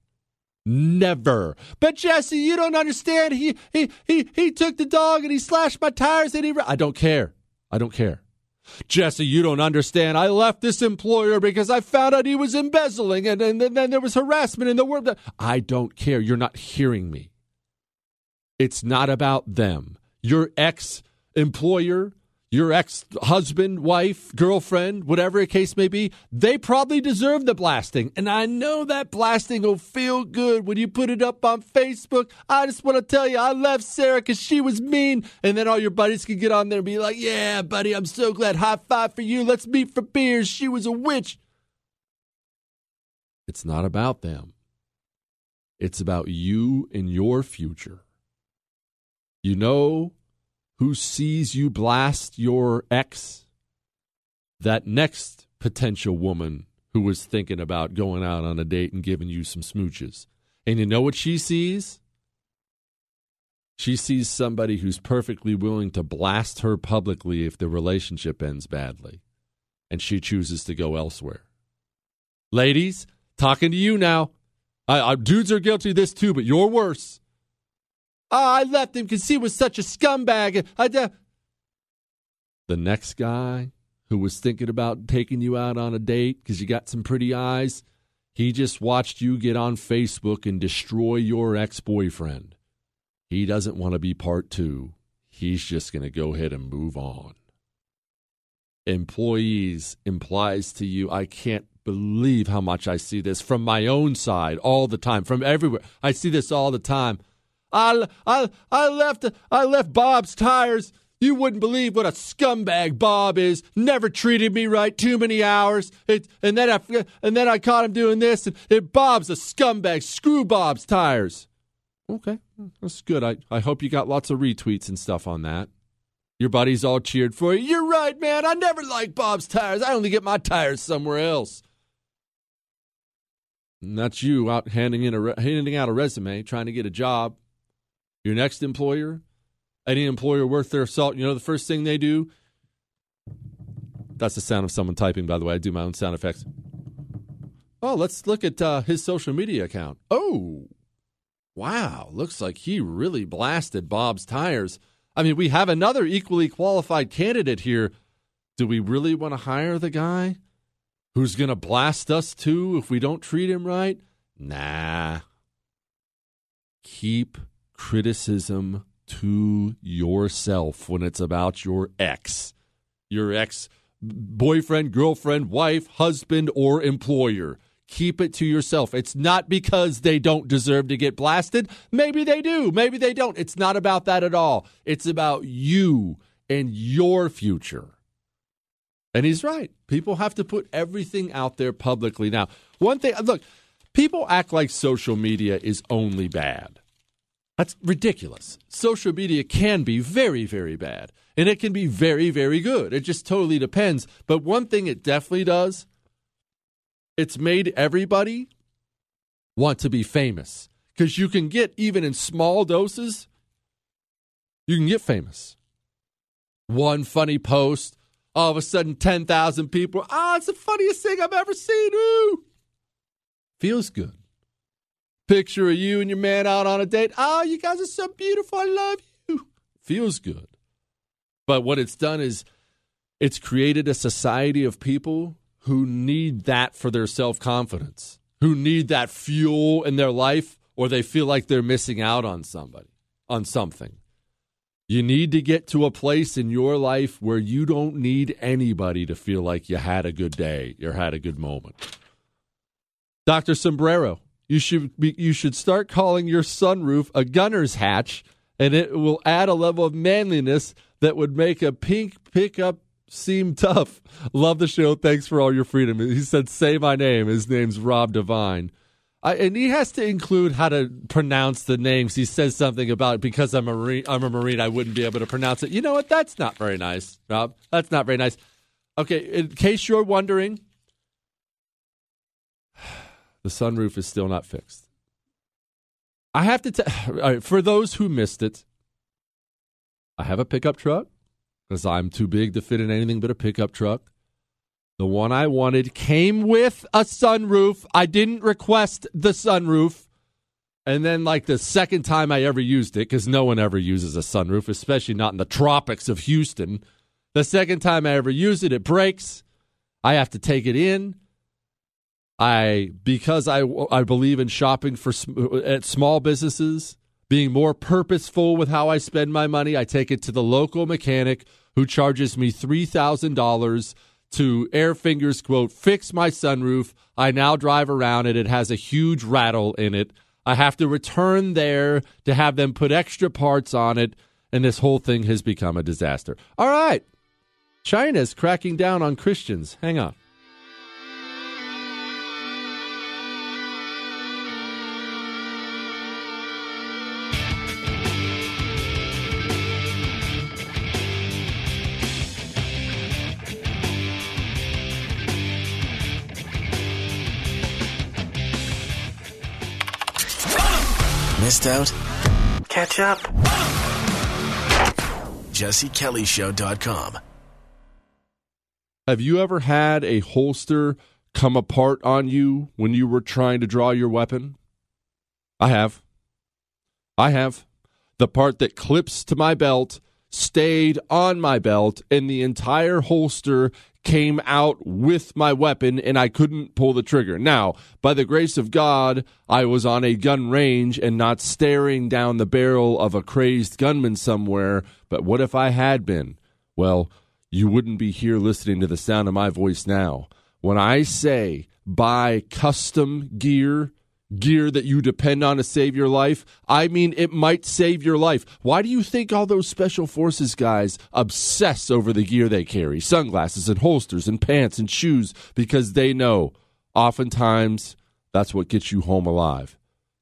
Never. But Jesse, you don't understand. He he he he took the dog and he slashed my tires and he I don't care. I don't care. Jesse, you don't understand. I left this employer because I found out he was embezzling and, and, and then there was harassment in the world. I don't care. You're not hearing me. It's not about them. Your ex employer your ex husband, wife, girlfriend, whatever the case may be, they probably deserve the blasting. And I know that blasting will feel good when you put it up on Facebook. I just want to tell you, I left Sarah because she was mean. And then all your buddies can get on there and be like, yeah, buddy, I'm so glad. High five for you. Let's meet for beers. She was a witch. It's not about them, it's about you and your future. You know who sees you blast your ex, that next potential woman who was thinking about going out on a date and giving you some smooches. And you know what she sees? She sees somebody who's perfectly willing to blast her publicly if the relationship ends badly. And she chooses to go elsewhere. Ladies, talking to you now. I, I, dudes are guilty of this too, but you're worse. Oh, I left him because he was such a scumbag. I, uh... The next guy who was thinking about taking you out on a date because you got some pretty eyes, he just watched you get on Facebook and destroy your ex boyfriend. He doesn't want to be part two. He's just going to go ahead and move on. Employees implies to you, I can't believe how much I see this from my own side all the time, from everywhere. I see this all the time. I, I, I left I left Bob's tires. You wouldn't believe what a scumbag Bob is. Never treated me right. Too many hours. It, and then I and then I caught him doing this. And, and Bob's a scumbag. Screw Bob's tires. Okay, that's good. I, I hope you got lots of retweets and stuff on that. Your buddies all cheered for you. You're right, man. I never like Bob's tires. I only get my tires somewhere else. And that's you out handing in a handing out a resume, trying to get a job. Your next employer, any employer worth their salt, you know the first thing they do. That's the sound of someone typing, by the way. I do my own sound effects. Oh, let's look at uh, his social media account. Oh, wow. Looks like he really blasted Bob's tires. I mean, we have another equally qualified candidate here. Do we really want to hire the guy who's going to blast us too if we don't treat him right? Nah. Keep criticism to yourself when it's about your ex, your ex boyfriend, girlfriend, wife, husband, or employer. Keep it to yourself. It's not because they don't deserve to get blasted. Maybe they do. Maybe they don't. It's not about that at all. It's about you and your future. And he's right. People have to put everything out there publicly. Now, one thing, look, people act like social media is only bad. That's ridiculous. Social media can be very, very bad, and it can be very, very good. It just totally depends. But one thing it definitely does, it's made everybody want to be famous because you can get, even in small doses, you can get famous. One funny post, all of a sudden 10,000 people, ah, oh, it's the funniest thing I've ever seen. Ooh. Feels good picture of you and your man out on a date. Oh, you guys are so beautiful. I love you. Feels good. But what it's done is it's created a society of people who need that for their self confidence, who need that fuel in their life, or they feel like they're missing out on somebody, on something. You need to get to a place in your life where you don't need anybody to feel like you had a good day or had a good moment. Dr. Sombrero, you should be, you should start calling your sunroof a gunner's hatch, and it will add a level of manliness that would make a pink pickup seem tough. Love the show. Thanks for all your freedom. He said, "Say my name." His name's Rob Devine. I, and he has to include how to pronounce the names. He says something about because I'm a marine, I'm a marine, I wouldn't be able to pronounce it. You know what? That's not very nice, Rob. That's not very nice. Okay, in case you're wondering, the sunroof is still not fixed. I have to tell, [SIGHS] for those who missed it, I have a pickup truck because I'm too big to fit in anything but a pickup truck. The one I wanted came with a sunroof. I didn't request the sunroof. And then, like the second time I ever used it, because no one ever uses a sunroof, especially not in the tropics of Houston. The second time I ever used it, it breaks. I have to take it in. I because I I believe in shopping for at small businesses, being more purposeful with how I spend my money. I take it to the local mechanic who charges me three thousand dollars to air fingers quote fix my sunroof. I now drive around it. It has a huge rattle in it. I have to return there to have them put extra parts on it, and this whole thing has become a disaster. All right, China's cracking down on Christians. Hang on. Missed out? Catch up. JesseKellyShow.com. Have you ever had a holster come apart on you when you were trying to draw your weapon? I have. I have. The part that clips to my belt stayed on my belt, and the entire holster came out with my weapon and I couldn't pull the trigger. Now, by the grace of God, I was on a gun range and not staring down the barrel of a crazed gunman somewhere. But what if I had been? Well, you wouldn't be here listening to the sound of my voice now. When I say buy custom gear, gear that you depend on to save your life, I mean it might save your life. Why do you think all those special forces guys obsess over the gear they carry? Sunglasses and holsters and pants and shoes because they know oftentimes that's what gets you home alive.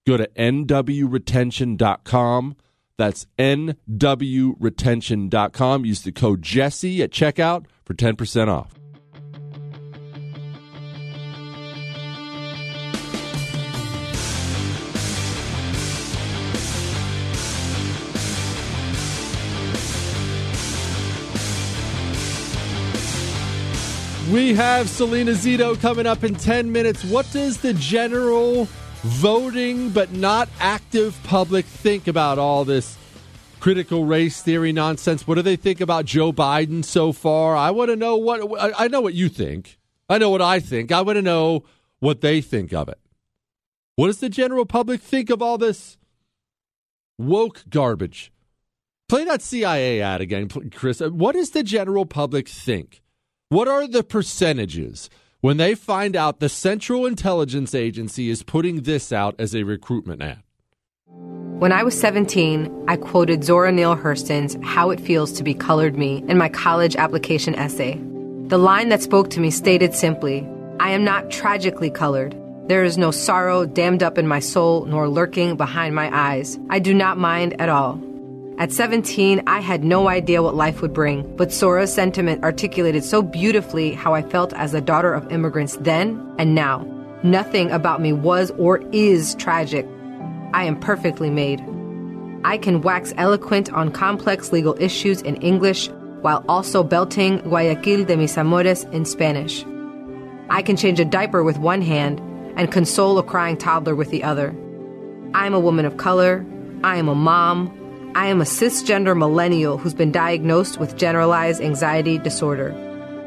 Go to nwretention.com. That's nwretention.com. Use the code Jesse at checkout for 10% off. We have Selena Zito coming up in 10 minutes. What does the general voting but not active public think about all this critical race theory nonsense? What do they think about Joe Biden so far? I want to know what I know what you think. I know what I think. I want to know what they think of it. What does the general public think of all this woke garbage? Play that CIA ad again, Chris. What does the general public think? What are the percentages when they find out the Central Intelligence Agency is putting this out as a recruitment ad? When I was 17, I quoted Zora Neale Hurston's How It Feels to Be Colored Me in my college application essay. The line that spoke to me stated simply I am not tragically colored. There is no sorrow dammed up in my soul nor lurking behind my eyes. I do not mind at all. At 17, I had no idea what life would bring, but Zora's sentiment articulated so beautifully how I felt as a daughter of immigrants then and now. Nothing about me was or is tragic. I am perfectly made. I can wax eloquent on complex legal issues in English while also belting Guayaquil de mis amores in Spanish. I can change a diaper with one hand and console a crying toddler with the other. I am a woman of color. I am a mom. I am a cisgender millennial who's been diagnosed with generalized anxiety disorder.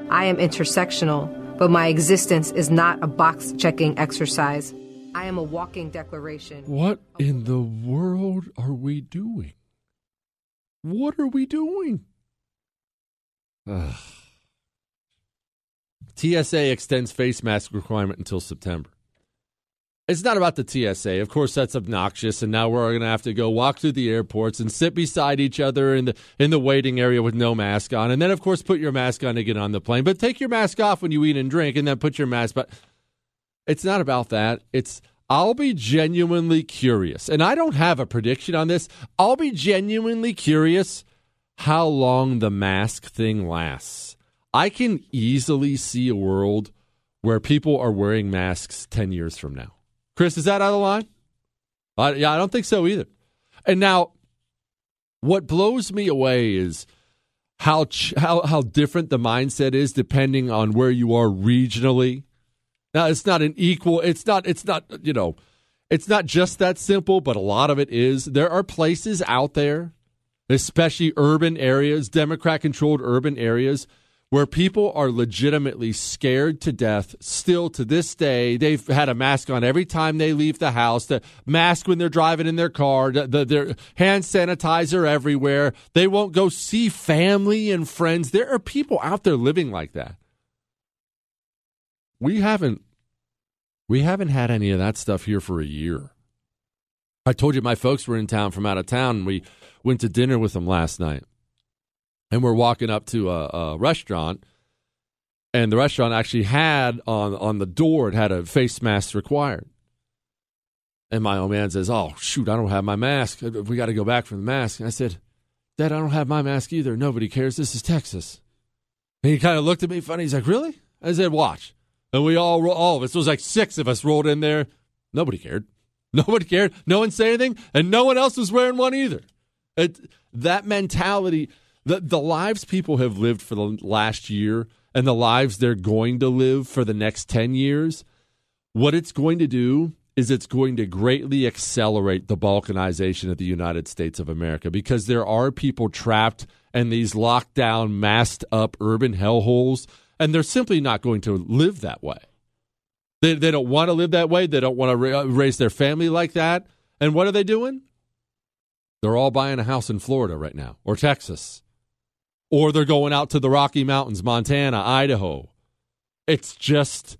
I am intersectional, but my existence is not a box checking exercise. I am a walking declaration. What in the world are we doing? What are we doing? Ugh. TSA extends face mask requirement until September. It's not about the TSA. Of course, that's obnoxious, and now we're going to have to go walk through the airports and sit beside each other in the in the waiting area with no mask on, and then of course put your mask on to get on the plane. But take your mask off when you eat and drink, and then put your mask. But it's not about that. It's I'll be genuinely curious, and I don't have a prediction on this. I'll be genuinely curious how long the mask thing lasts. I can easily see a world where people are wearing masks ten years from now. Chris, is that out of line? Uh, yeah, I don't think so either. And now, what blows me away is how ch- how how different the mindset is depending on where you are regionally. Now, it's not an equal. It's not. It's not. You know, it's not just that simple. But a lot of it is. There are places out there, especially urban areas, Democrat-controlled urban areas where people are legitimately scared to death still to this day. They've had a mask on every time they leave the house, the mask when they're driving in their car, the, the, their hand sanitizer everywhere. They won't go see family and friends. There are people out there living like that. We haven't we haven't had any of that stuff here for a year. I told you my folks were in town from out of town and we went to dinner with them last night and we're walking up to a, a, restaurant and the restaurant actually had on on the door it had a face mask required. And my old man says oh shoot i don't have my mask. We got to go back for the mask. And i said dad i don't have my mask either. Nobody cares. This is texas. And he kind of looked at me funny. He's like really? I said watch. And we all all of us it was like six of us rolled in there. Nobody cared. [LAUGHS] Nobody cared. No one said anything and no one else was wearing one either. It, that mentality the the lives people have lived for the last year and the lives they're going to live for the next 10 years what it's going to do is it's going to greatly accelerate the balkanization of the United States of America because there are people trapped in these lockdown masked up urban hellholes and they're simply not going to live that way. They, they don't want to live that way. They don't want to raise their family like that. And what are they doing? They're all buying a house in Florida right now or Texas or they're going out to the Rocky Mountains, Montana, Idaho. It's just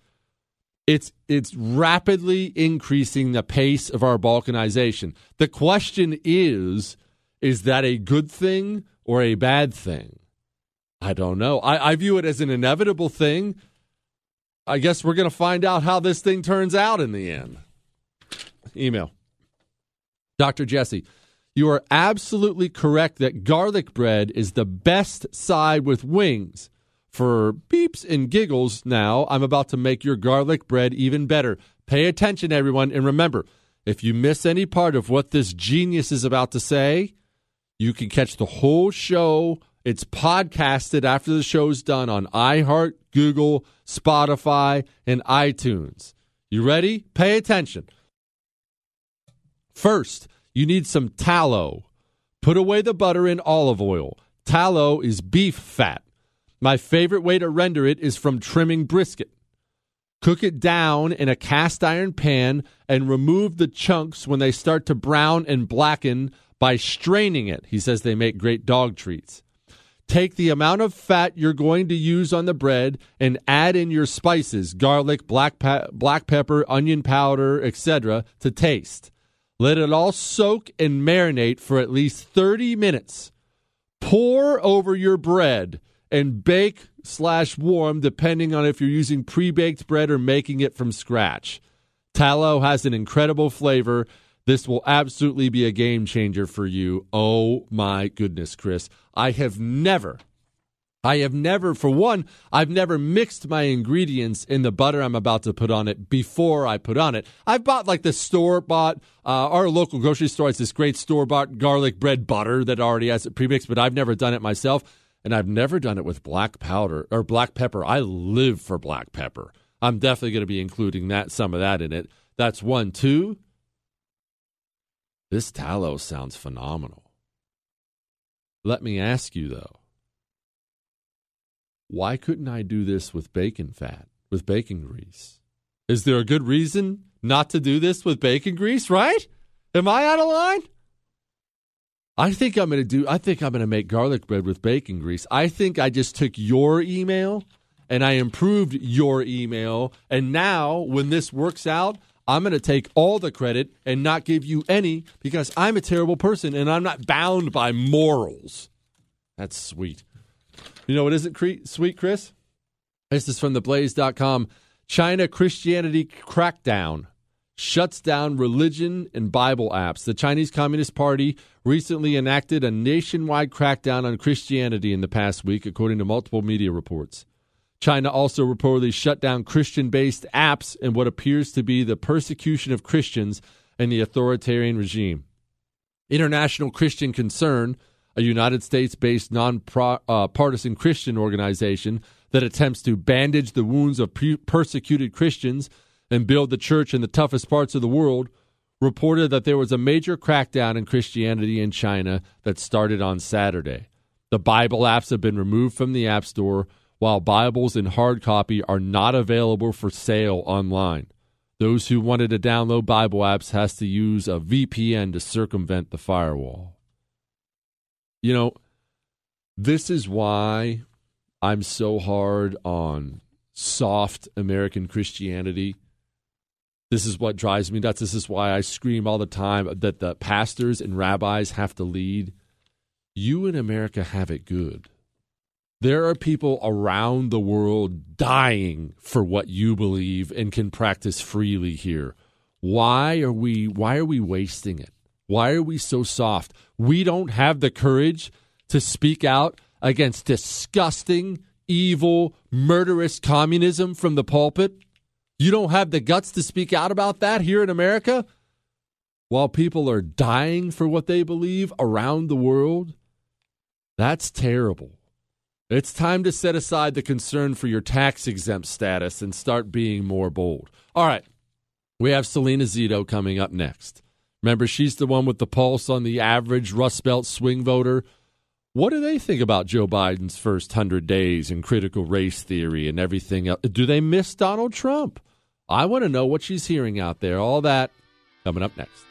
it's it's rapidly increasing the pace of our balkanization. The question is is that a good thing or a bad thing? I don't know. I, I view it as an inevitable thing. I guess we're going to find out how this thing turns out in the end. Email. Dr. Jesse, You are absolutely correct that garlic bread is the best side with wings. For beeps and giggles, now I'm about to make your garlic bread even better. Pay attention, everyone, and remember if you miss any part of what this genius is about to say, you can catch the whole show. It's podcasted after the show's done on iHeart, Google, Spotify, and iTunes. You ready? Pay attention. First, you need some tallow. Put away the butter and olive oil. Tallow is beef fat. My favorite way to render it is from trimming brisket. Cook it down in a cast iron pan and remove the chunks when they start to brown and blacken by straining it. He says they make great dog treats. Take the amount of fat you're going to use on the bread and add in your spices, garlic, black, pe- black pepper, onion powder, etc., to taste. Let it all soak and marinate for at least 30 minutes. Pour over your bread and bake slash warm depending on if you're using pre-baked bread or making it from scratch. Tallow has an incredible flavor. This will absolutely be a game changer for you. Oh my goodness, Chris. I have never I have never, for one, I've never mixed my ingredients in the butter I'm about to put on it before I put on it. I've bought like the store bought, uh, our local grocery store has this great store bought garlic bread butter that already has it premixed, but I've never done it myself. And I've never done it with black powder or black pepper. I live for black pepper. I'm definitely going to be including that, some of that in it. That's one. Two, this tallow sounds phenomenal. Let me ask you though why couldn't I do this with bacon fat, with bacon grease? Is there a good reason not to do this with bacon grease, right? Am I out of line? I think I'm going to do I think I'm going to make garlic bread with bacon grease. I think I just took your email and I improved your email and now when this works out, I'm going to take all the credit and not give you any because I'm a terrible person and I'm not bound by morals. That's sweet. You know what isn't cre- sweet, Chris? This is from theblaze.com. China Christianity crackdown shuts down religion and Bible apps. The Chinese Communist Party recently enacted a nationwide crackdown on Christianity in the past week, according to multiple media reports. China also reportedly shut down Christian based apps in what appears to be the persecution of Christians and the authoritarian regime. International Christian Concern a United States based non-partisan uh, Christian organization that attempts to bandage the wounds of persecuted Christians and build the church in the toughest parts of the world, reported that there was a major crackdown in Christianity in China that started on Saturday. The Bible apps have been removed from the App Store, while Bibles in hard copy are not available for sale online. Those who wanted to download Bible apps has to use a VPN to circumvent the firewall. You know, this is why I'm so hard on soft American Christianity. This is what drives me nuts. This is why I scream all the time that the pastors and rabbis have to lead. You in America have it good. There are people around the world dying for what you believe and can practice freely here. Why are we why are we wasting it? Why are we so soft? We don't have the courage to speak out against disgusting, evil, murderous communism from the pulpit. You don't have the guts to speak out about that here in America while people are dying for what they believe around the world. That's terrible. It's time to set aside the concern for your tax exempt status and start being more bold. All right. We have Selena Zito coming up next. Remember, she's the one with the pulse on the average Rust Belt swing voter. What do they think about Joe Biden's first 100 days and critical race theory and everything else? Do they miss Donald Trump? I want to know what she's hearing out there. All that coming up next.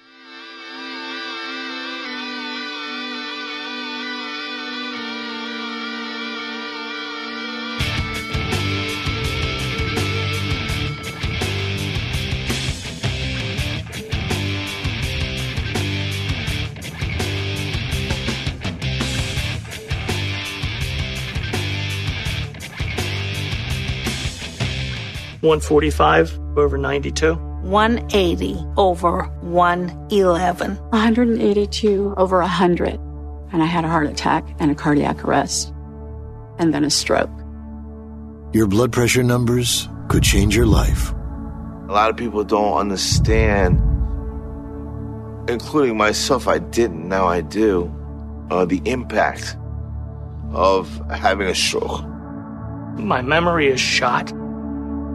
145 over 92. 180 over 111. 182 over 100. And I had a heart attack and a cardiac arrest, and then a stroke. Your blood pressure numbers could change your life. A lot of people don't understand, including myself, I didn't, now I do, uh, the impact of having a stroke. My memory is shot.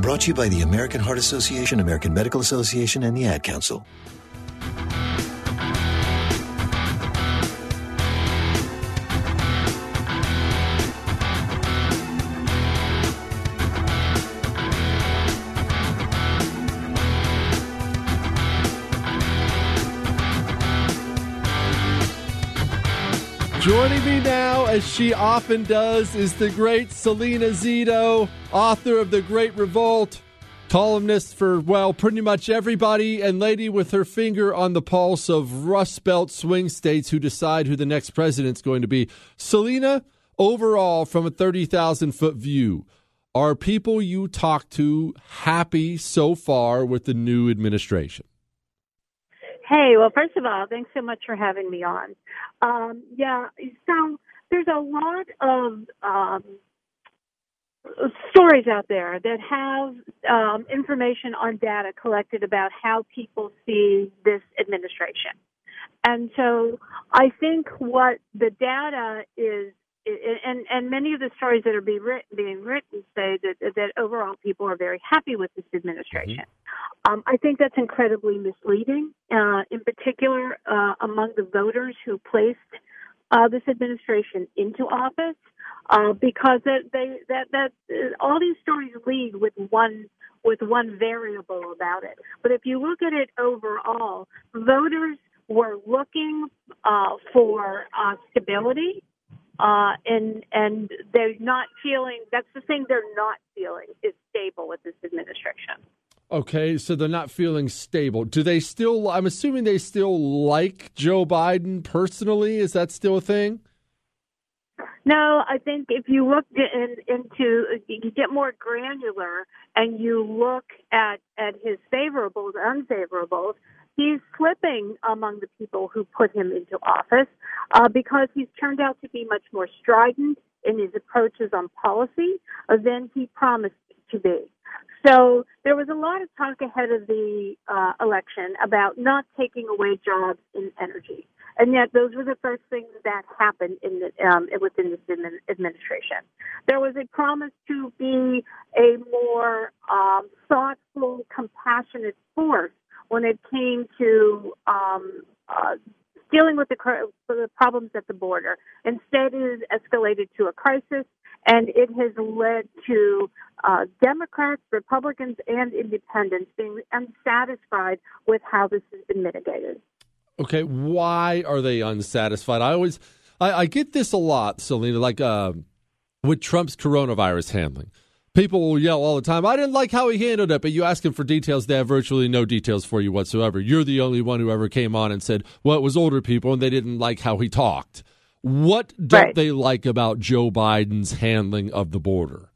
Brought to you by the American Heart Association, American Medical Association, and the Ad Council. Joining me now, as she often does, is the great Selena Zito, author of The Great Revolt, columnist for, well, pretty much everybody, and lady with her finger on the pulse of Rust Belt swing states who decide who the next president's going to be. Selena, overall, from a 30,000 foot view, are people you talk to happy so far with the new administration? Hey, well, first of all, thanks so much for having me on. Um, yeah, so there's a lot of um, stories out there that have um, information on data collected about how people see this administration. And so I think what the data is and and many of the stories that are being written, being written say that that overall people are very happy with this administration. Mm-hmm. Um, I think that's incredibly misleading, uh, in particular uh, among the voters who placed uh, this administration into office, uh, because that they that that uh, all these stories lead with one with one variable about it. But if you look at it overall, voters were looking uh, for stability uh, and and they're not feeling. That's the thing they're not feeling is stable with this administration. Okay, so they're not feeling stable. Do they still? I'm assuming they still like Joe Biden personally. Is that still a thing? No, I think if you look in, into, you get more granular and you look at at his favorables, unfavorables he's slipping among the people who put him into office uh, because he's turned out to be much more strident in his approaches on policy than he promised to be. So there was a lot of talk ahead of the uh, election about not taking away jobs in energy. And yet, those were the first things that happened in the, um, within this administration. There was a promise to be a more um, thoughtful, compassionate force when it came to um, uh, dealing with the, the problems at the border. Instead, it has escalated to a crisis, and it has led to uh, Democrats, Republicans, and independents being unsatisfied with how this has been mitigated. Okay, why are they unsatisfied? I always, I, I get this a lot, Selena, like uh, with Trump's coronavirus handling people will yell all the time, I didn't like how he handled it, but you ask him for details, they have virtually no details for you whatsoever. You're the only one who ever came on and said, well, it was older people and they didn't like how he talked. What don't right. they like about Joe Biden's handling of the border?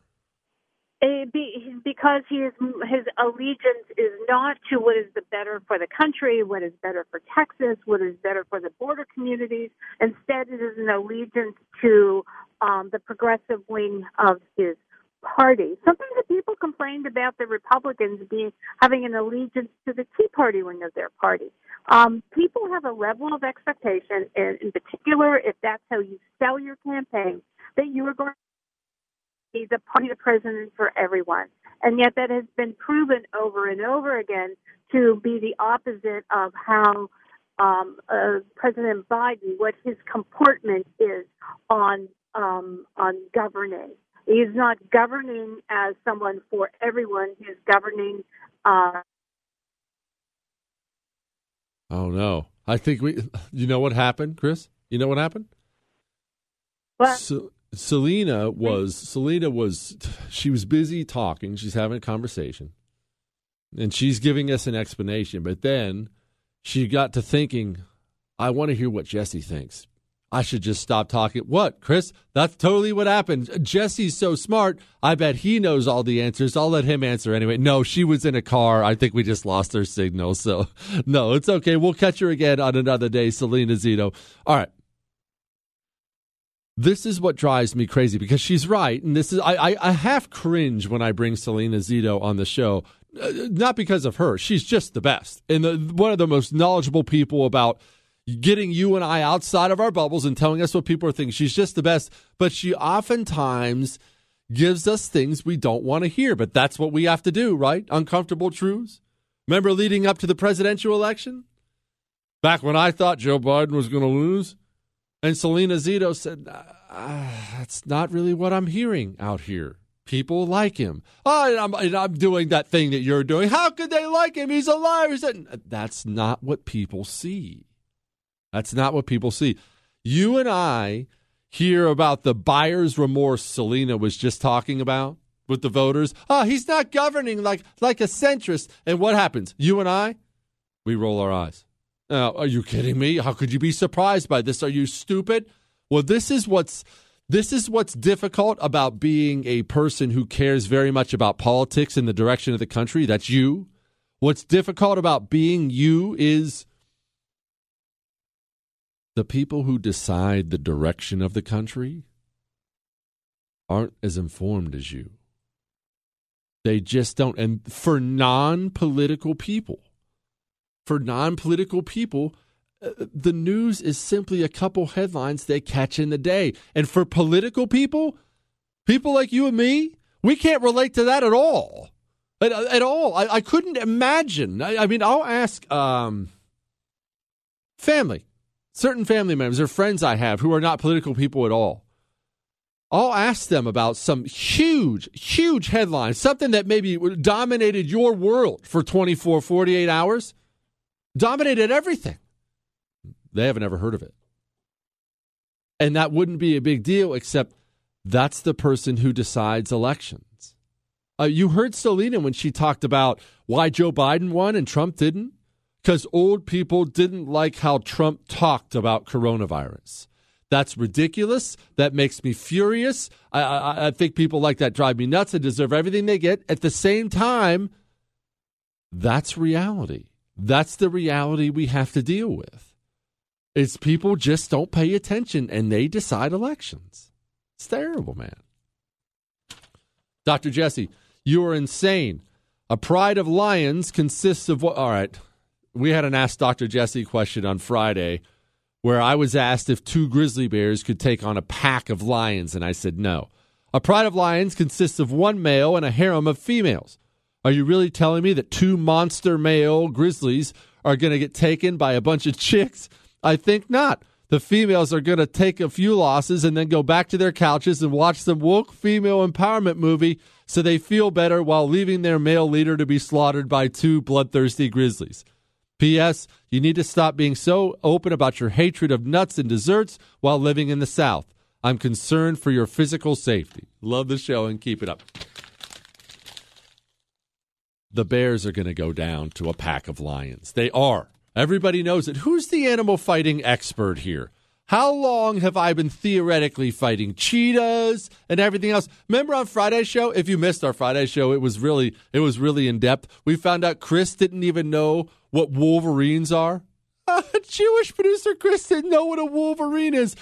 Be, because his his allegiance is not to what is the better for the country, what is better for Texas, what is better for the border communities. Instead, it is an allegiance to um, the progressive wing of his Party. Something that people complained about the Republicans being having an allegiance to the Tea Party wing of their party. Um, people have a level of expectation, and in particular, if that's how you sell your campaign, that you are going to be the party the president for everyone. And yet, that has been proven over and over again to be the opposite of how um, uh, President Biden, what his comportment is on um, on governing. He's not governing as someone for everyone. He's governing. Uh, oh no! I think we. You know what happened, Chris? You know what happened? What? So, Selena was Selena was she was busy talking. She's having a conversation, and she's giving us an explanation. But then she got to thinking, I want to hear what Jesse thinks. I should just stop talking. What, Chris? That's totally what happened. Jesse's so smart. I bet he knows all the answers. I'll let him answer anyway. No, she was in a car. I think we just lost her signal. So, [LAUGHS] no, it's okay. We'll catch her again on another day, Selena Zito. All right. This is what drives me crazy because she's right, and this is I, I, I half cringe when I bring Selena Zito on the show, uh, not because of her. She's just the best and the, one of the most knowledgeable people about getting you and I outside of our bubbles and telling us what people are thinking. She's just the best, but she oftentimes gives us things we don't want to hear. But that's what we have to do, right? Uncomfortable truths. Remember leading up to the presidential election? Back when I thought Joe Biden was going to lose? And Selena Zito said, uh, That's not really what I'm hearing out here. People like him. Oh, and I'm, and I'm doing that thing that you're doing. How could they like him? He's a liar. That's not what people see. That's not what people see. You and I hear about the buyer's remorse Selena was just talking about with the voters. Oh, he's not governing like like a centrist. And what happens? You and I, we roll our eyes. Now, are you kidding me? How could you be surprised by this? Are you stupid? Well, this is what's this is what's difficult about being a person who cares very much about politics and the direction of the country. That's you. What's difficult about being you is the people who decide the direction of the country aren't as informed as you. They just don't. And for non political people, for non political people, uh, the news is simply a couple headlines they catch in the day. And for political people, people like you and me, we can't relate to that at all. At, at all. I, I, couldn't imagine. I, I mean, I'll ask um, family certain family members or friends I have who are not political people at all. I'll ask them about some huge, huge headline, something that maybe dominated your world for 24, 48 hours, dominated everything. They haven't ever heard of it. And that wouldn't be a big deal, except that's the person who decides elections. Uh, you heard Selena when she talked about why Joe Biden won and Trump didn't because old people didn't like how Trump talked about coronavirus. That's ridiculous. That makes me furious. I, I, I, think people like that drive me nuts and deserve everything they get. At the same time, that's reality. That's the reality we have to deal with. It's people just don't pay attention and they decide elections. It's terrible, man. Dr. Jesse, you are insane. A pride of lions consists of what? All right we had an Ask Dr. Jesse question on Friday where I was asked if two grizzly bears could take on a pack of lions, and I said no. A pride of lions consists of one male and a harem of females. Are you really telling me that two monster male grizzlies are going to get taken by a bunch of chicks? I think not. The females are going to take a few losses and then go back to their couches and watch some woke female empowerment movie so they feel better while leaving their male leader to be slaughtered by two bloodthirsty grizzlies. P.S. You need to stop being so open about your hatred of nuts and desserts while living in the South. I'm concerned for your physical safety. Love the show and keep it up. The Bears are going to go down to a pack of lions. They are. Everybody knows it. Who's the animal fighting expert here? How long have I been theoretically fighting cheetahs and everything else? Remember on Friday's show? If you missed our Friday show, it was really it was really in depth. We found out Chris didn't even know what wolverines are? Uh, [LAUGHS] Jewish producer Chris didn't know what a wolverine is.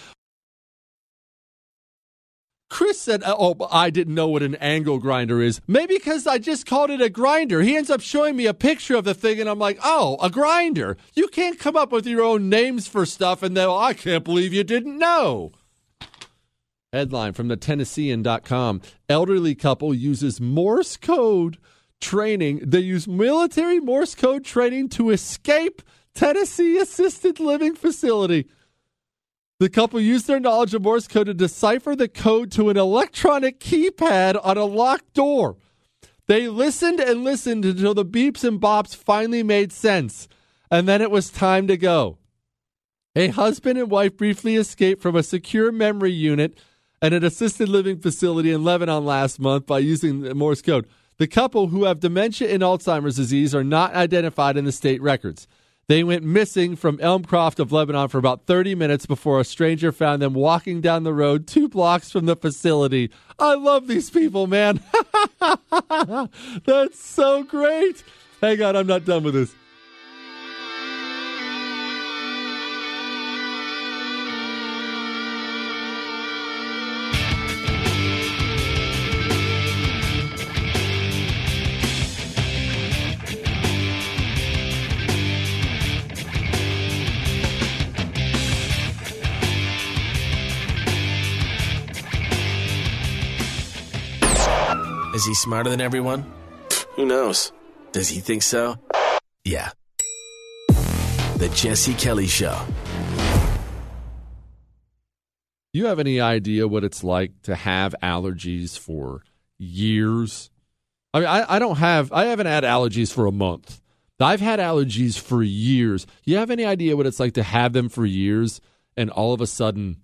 Chris said, uh, Oh, I didn't know what an angle grinder is. Maybe because I just called it a grinder. He ends up showing me a picture of the thing, and I'm like, Oh, a grinder. You can't come up with your own names for stuff, and then, I can't believe you didn't know. Headline from the Tennessean.com Elderly couple uses Morse code training. They use military Morse code training to escape Tennessee assisted living facility. The couple used their knowledge of Morse code to decipher the code to an electronic keypad on a locked door. They listened and listened until the beeps and bops finally made sense, and then it was time to go. A husband and wife briefly escaped from a secure memory unit at an assisted living facility in Lebanon last month by using Morse code. The couple who have dementia and Alzheimer's disease are not identified in the state records. They went missing from Elmcroft of Lebanon for about 30 minutes before a stranger found them walking down the road two blocks from the facility. I love these people, man. [LAUGHS] That's so great. Hang on, I'm not done with this. Is he smarter than everyone? Who knows? Does he think so? Yeah. The Jesse Kelly Show. You have any idea what it's like to have allergies for years? I mean, I, I don't have, I haven't had allergies for a month. I've had allergies for years. You have any idea what it's like to have them for years and all of a sudden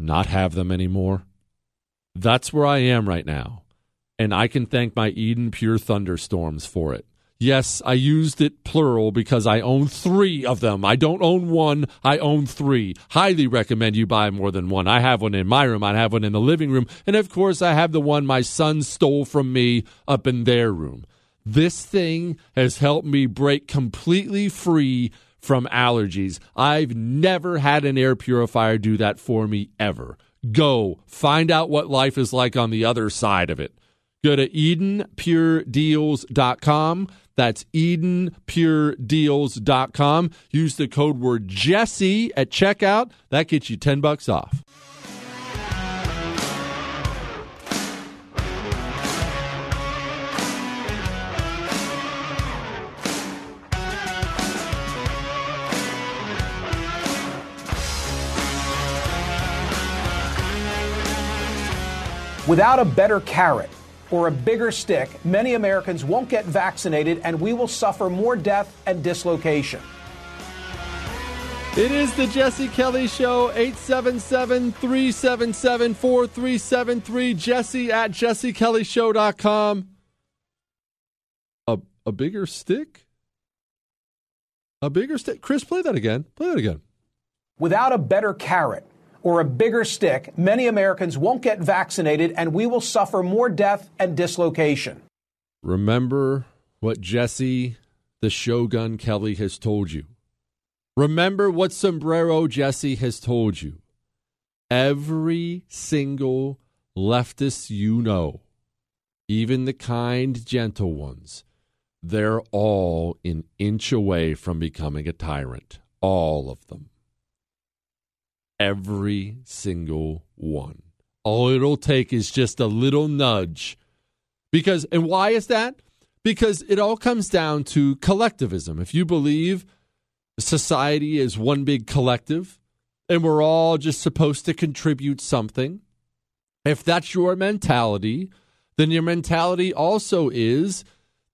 not have them anymore? That's where I am right now. And I can thank my Eden Pure Thunderstorms for it. Yes, I used it plural because I own three of them. I don't own one, I own three. Highly recommend you buy more than one. I have one in my room, I have one in the living room, and of course, I have the one my son stole from me up in their room. This thing has helped me break completely free from allergies. I've never had an air purifier do that for me ever. Go find out what life is like on the other side of it. Go to EdenPureDeals.com. That's EdenPureDeals.com. Use the code word Jesse at checkout. That gets you 10 bucks off. Without a better carrot or a bigger stick, many Americans won't get vaccinated and we will suffer more death and dislocation. It is the Jesse Kelly Show, 877 377 4373. Jesse at jessekellyshow.com. A, a bigger stick? A bigger stick? Chris, play that again. Play that again. Without a better carrot or a bigger stick, many Americans won't get vaccinated and we will suffer more death and dislocation. Remember what Jesse, the Shogun Kelly, has told you. Remember what Sombrero Jesse has told you. Every single leftist you know, even the kind, gentle ones, they're all an inch away from becoming a tyrant. All of them. Every single one. All it'll take is just a little nudge. Because, and why is that? Because it all comes down to collectivism. If you believe society is one big collective and we're all just supposed to contribute something, if that's your mentality, then your mentality also is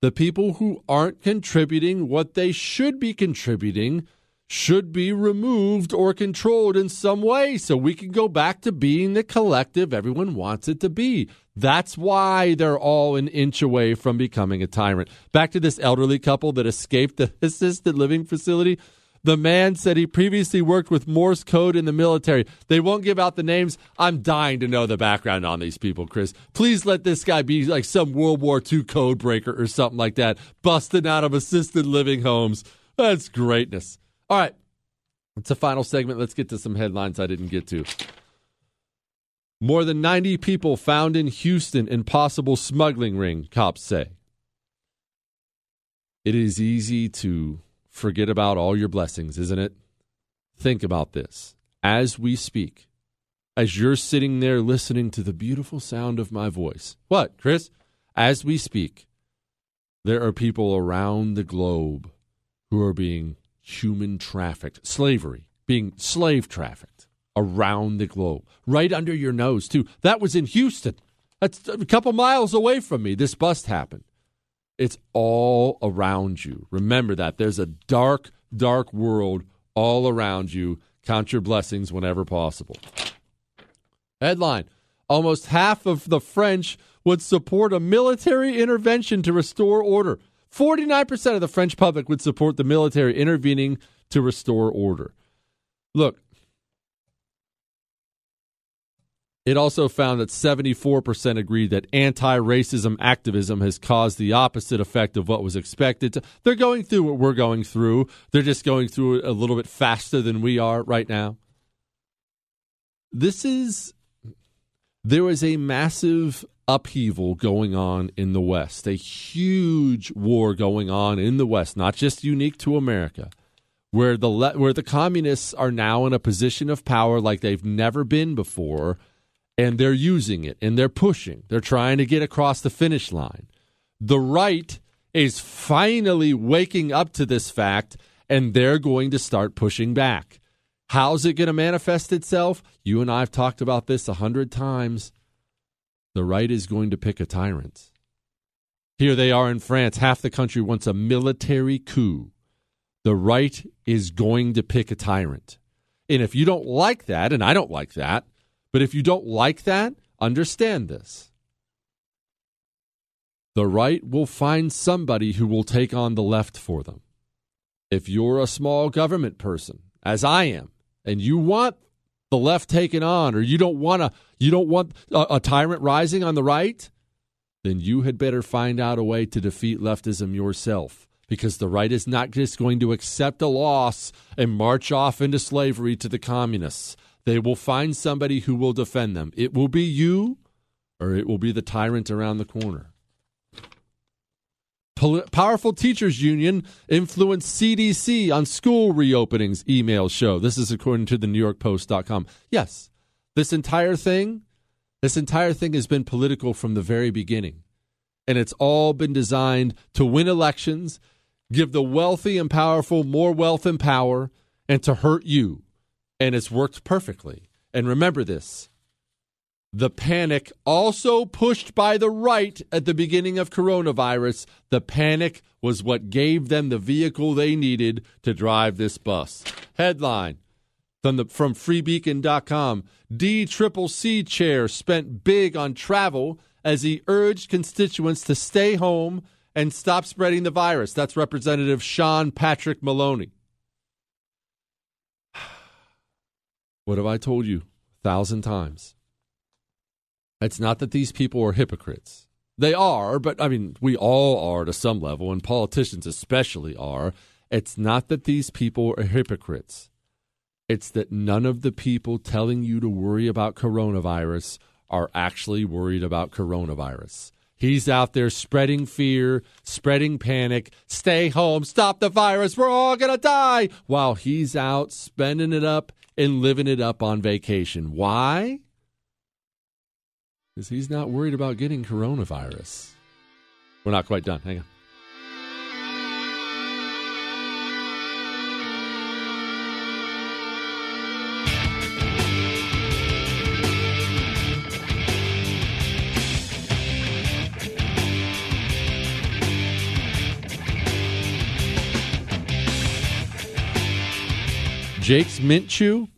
the people who aren't contributing what they should be contributing should be removed or controlled in some way so we can go back to being the collective everyone wants it to be. That's why they're all an inch away from becoming a tyrant. Back to this elderly couple that escaped the [LAUGHS] assisted living facility. The man said he previously worked with Morse code in the military. They won't give out the names. I'm dying to know the background on these people, Chris. Please let this guy be like some World War II code breaker or something like that, busting out of assisted living homes. That's greatness. All right. It's a final segment. Let's get to some headlines I didn't get to. More than 90 people found in Houston in possible smuggling ring, cops say. It is easy to forget about all your blessings, isn't it? Think about this. As we speak, as you're sitting there listening to the beautiful sound of my voice. What, Chris? As we speak, there are people around the globe who are being human trafficked, slavery, being slave trafficked around the globe, right under your nose, too. That was in Houston. That's a couple miles away from me. This bust happened. It's all around you. Remember that. There's a dark, dark world all around you. Count your blessings whenever possible. Headline Almost half of the French would support a military intervention to restore order. 49% of the French public would support the military intervening to restore order. Look, it also found that 74% agreed that anti racism activism has caused the opposite effect of what was expected. They're going through what we're going through. They're just going through it a little bit faster than we are right now. This is there is a massive upheaval going on in the West, a huge war going on in the West, not just unique to America, where the le- where the communists are now in a position of power like they've never been before, and they're using it and they're pushing, they're trying to get across the finish line. The right is finally waking up to this fact, and they're going to start pushing back. How's it going to manifest itself? You and I have talked about this a hundred times. The right is going to pick a tyrant. Here they are in France. Half the country wants a military coup. The right is going to pick a tyrant. And if you don't like that, and I don't like that, but if you don't like that, understand this. The right will find somebody who will take on the left for them. If you're a small government person, as I am, and you want the left taken on, or you don't want you don't want a, a tyrant rising on the right, then you had better find out a way to defeat leftism yourself. Because the right is not just going to accept a loss and march off into slavery to the communists. They will find somebody who will defend them. It will be you, or it will be the tyrant around the corner. Powerful Teachers Union influenced CDC on school reopenings, emails show. This is according to the New York Post.com. Yes, this entire thing, this entire thing has been political from the very beginning. And it's all been designed to win elections, give the wealthy and powerful more wealth and power, and to hurt you. And it's worked perfectly. And remember this the panic also pushed by the right at the beginning of coronavirus. The panic was what gave them the vehicle they needed to drive this bus. Headline from, the, from freebeacon.com DCCC chair spent big on travel as he urged constituents to stay home and stop spreading the virus. That's Representative Sean Patrick Maloney. [SIGHS] What have I told you a thousand times? It's not that these people are hypocrites. They are, but I mean, we all are to some level, and politicians especially are. It's not that these people are hypocrites. It's that none of the people telling you to worry about coronavirus are actually worried about coronavirus. He's out there spreading fear, spreading panic. Stay home, stop the virus, we're all going to die. While he's out spending it up and living it up on vacation. Why? Because he's not worried about getting coronavirus. We're not quite done. Hang on. Jake's Mint Chew,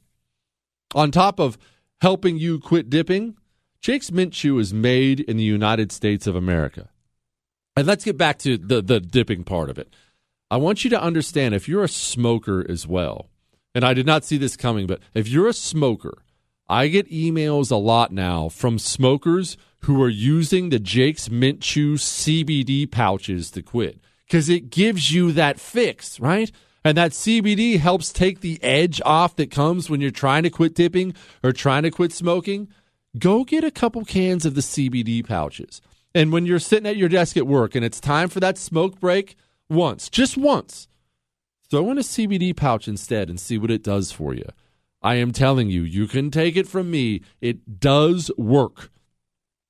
on top of helping you quit dipping, Jake's Mint Chew is made in the United States of America. And let's get back to the, the dipping part of it. I want you to understand if you're a smoker as well, and I did not see this coming, but if you're a smoker, I get emails a lot now from smokers who are using the Jake's Mint Chew CBD pouches to quit because it gives you that fix, right? And that CBD helps take the edge off that comes when you're trying to quit dipping or trying to quit smoking go get a couple cans of the CBD pouches. And when you're sitting at your desk at work and it's time for that smoke break, once, just once, throw in a CBD pouch instead and see what it does for you. I am telling you, you can take it from me. It does work.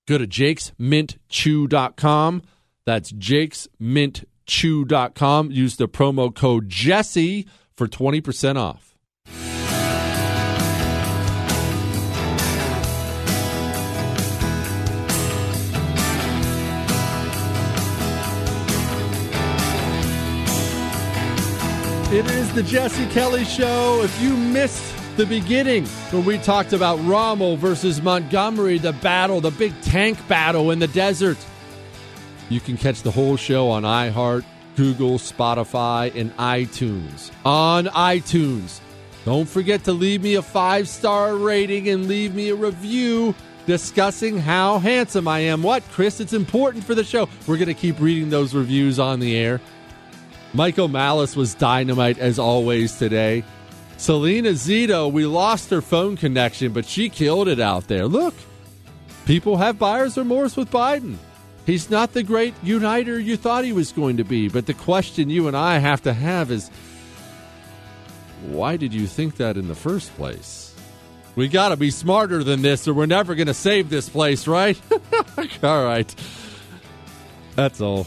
Go to jakesmintchew.com. That's jakesmintchew.com. Use the promo code Jesse for 20% off. It is the Jesse Kelly Show. If you missed the beginning when we talked about Rommel versus Montgomery, the battle, the big tank battle in the desert, you can catch the whole show on iHeart, Google, Spotify, and iTunes. On iTunes. Don't forget to leave me a five star rating and leave me a review discussing how handsome I am. What, Chris? It's important for the show. We're going to keep reading those reviews on the air. Michael Malice was dynamite as always today. Selena Zito, we lost her phone connection, but she killed it out there. Look, people have buyer's remorse with Biden. He's not the great uniter you thought he was going to be. But the question you and I have to have is why did you think that in the first place? We got to be smarter than this, or we're never going to save this place, right? [LAUGHS] all right. That's all.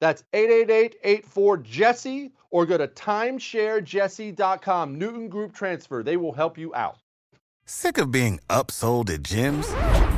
That's 888-84-JESSE or go to timesharejesse.com. Newton Group Transfer. They will help you out. Sick of being upsold at gyms?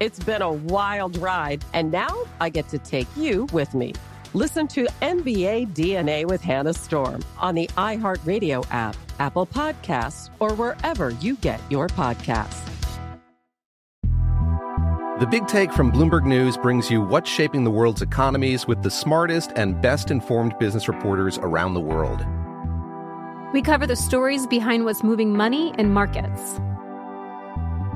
It's been a wild ride, and now I get to take you with me. Listen to NBA DNA with Hannah Storm on the iHeartRadio app, Apple Podcasts, or wherever you get your podcasts. The Big Take from Bloomberg News brings you what's shaping the world's economies with the smartest and best informed business reporters around the world. We cover the stories behind what's moving money and markets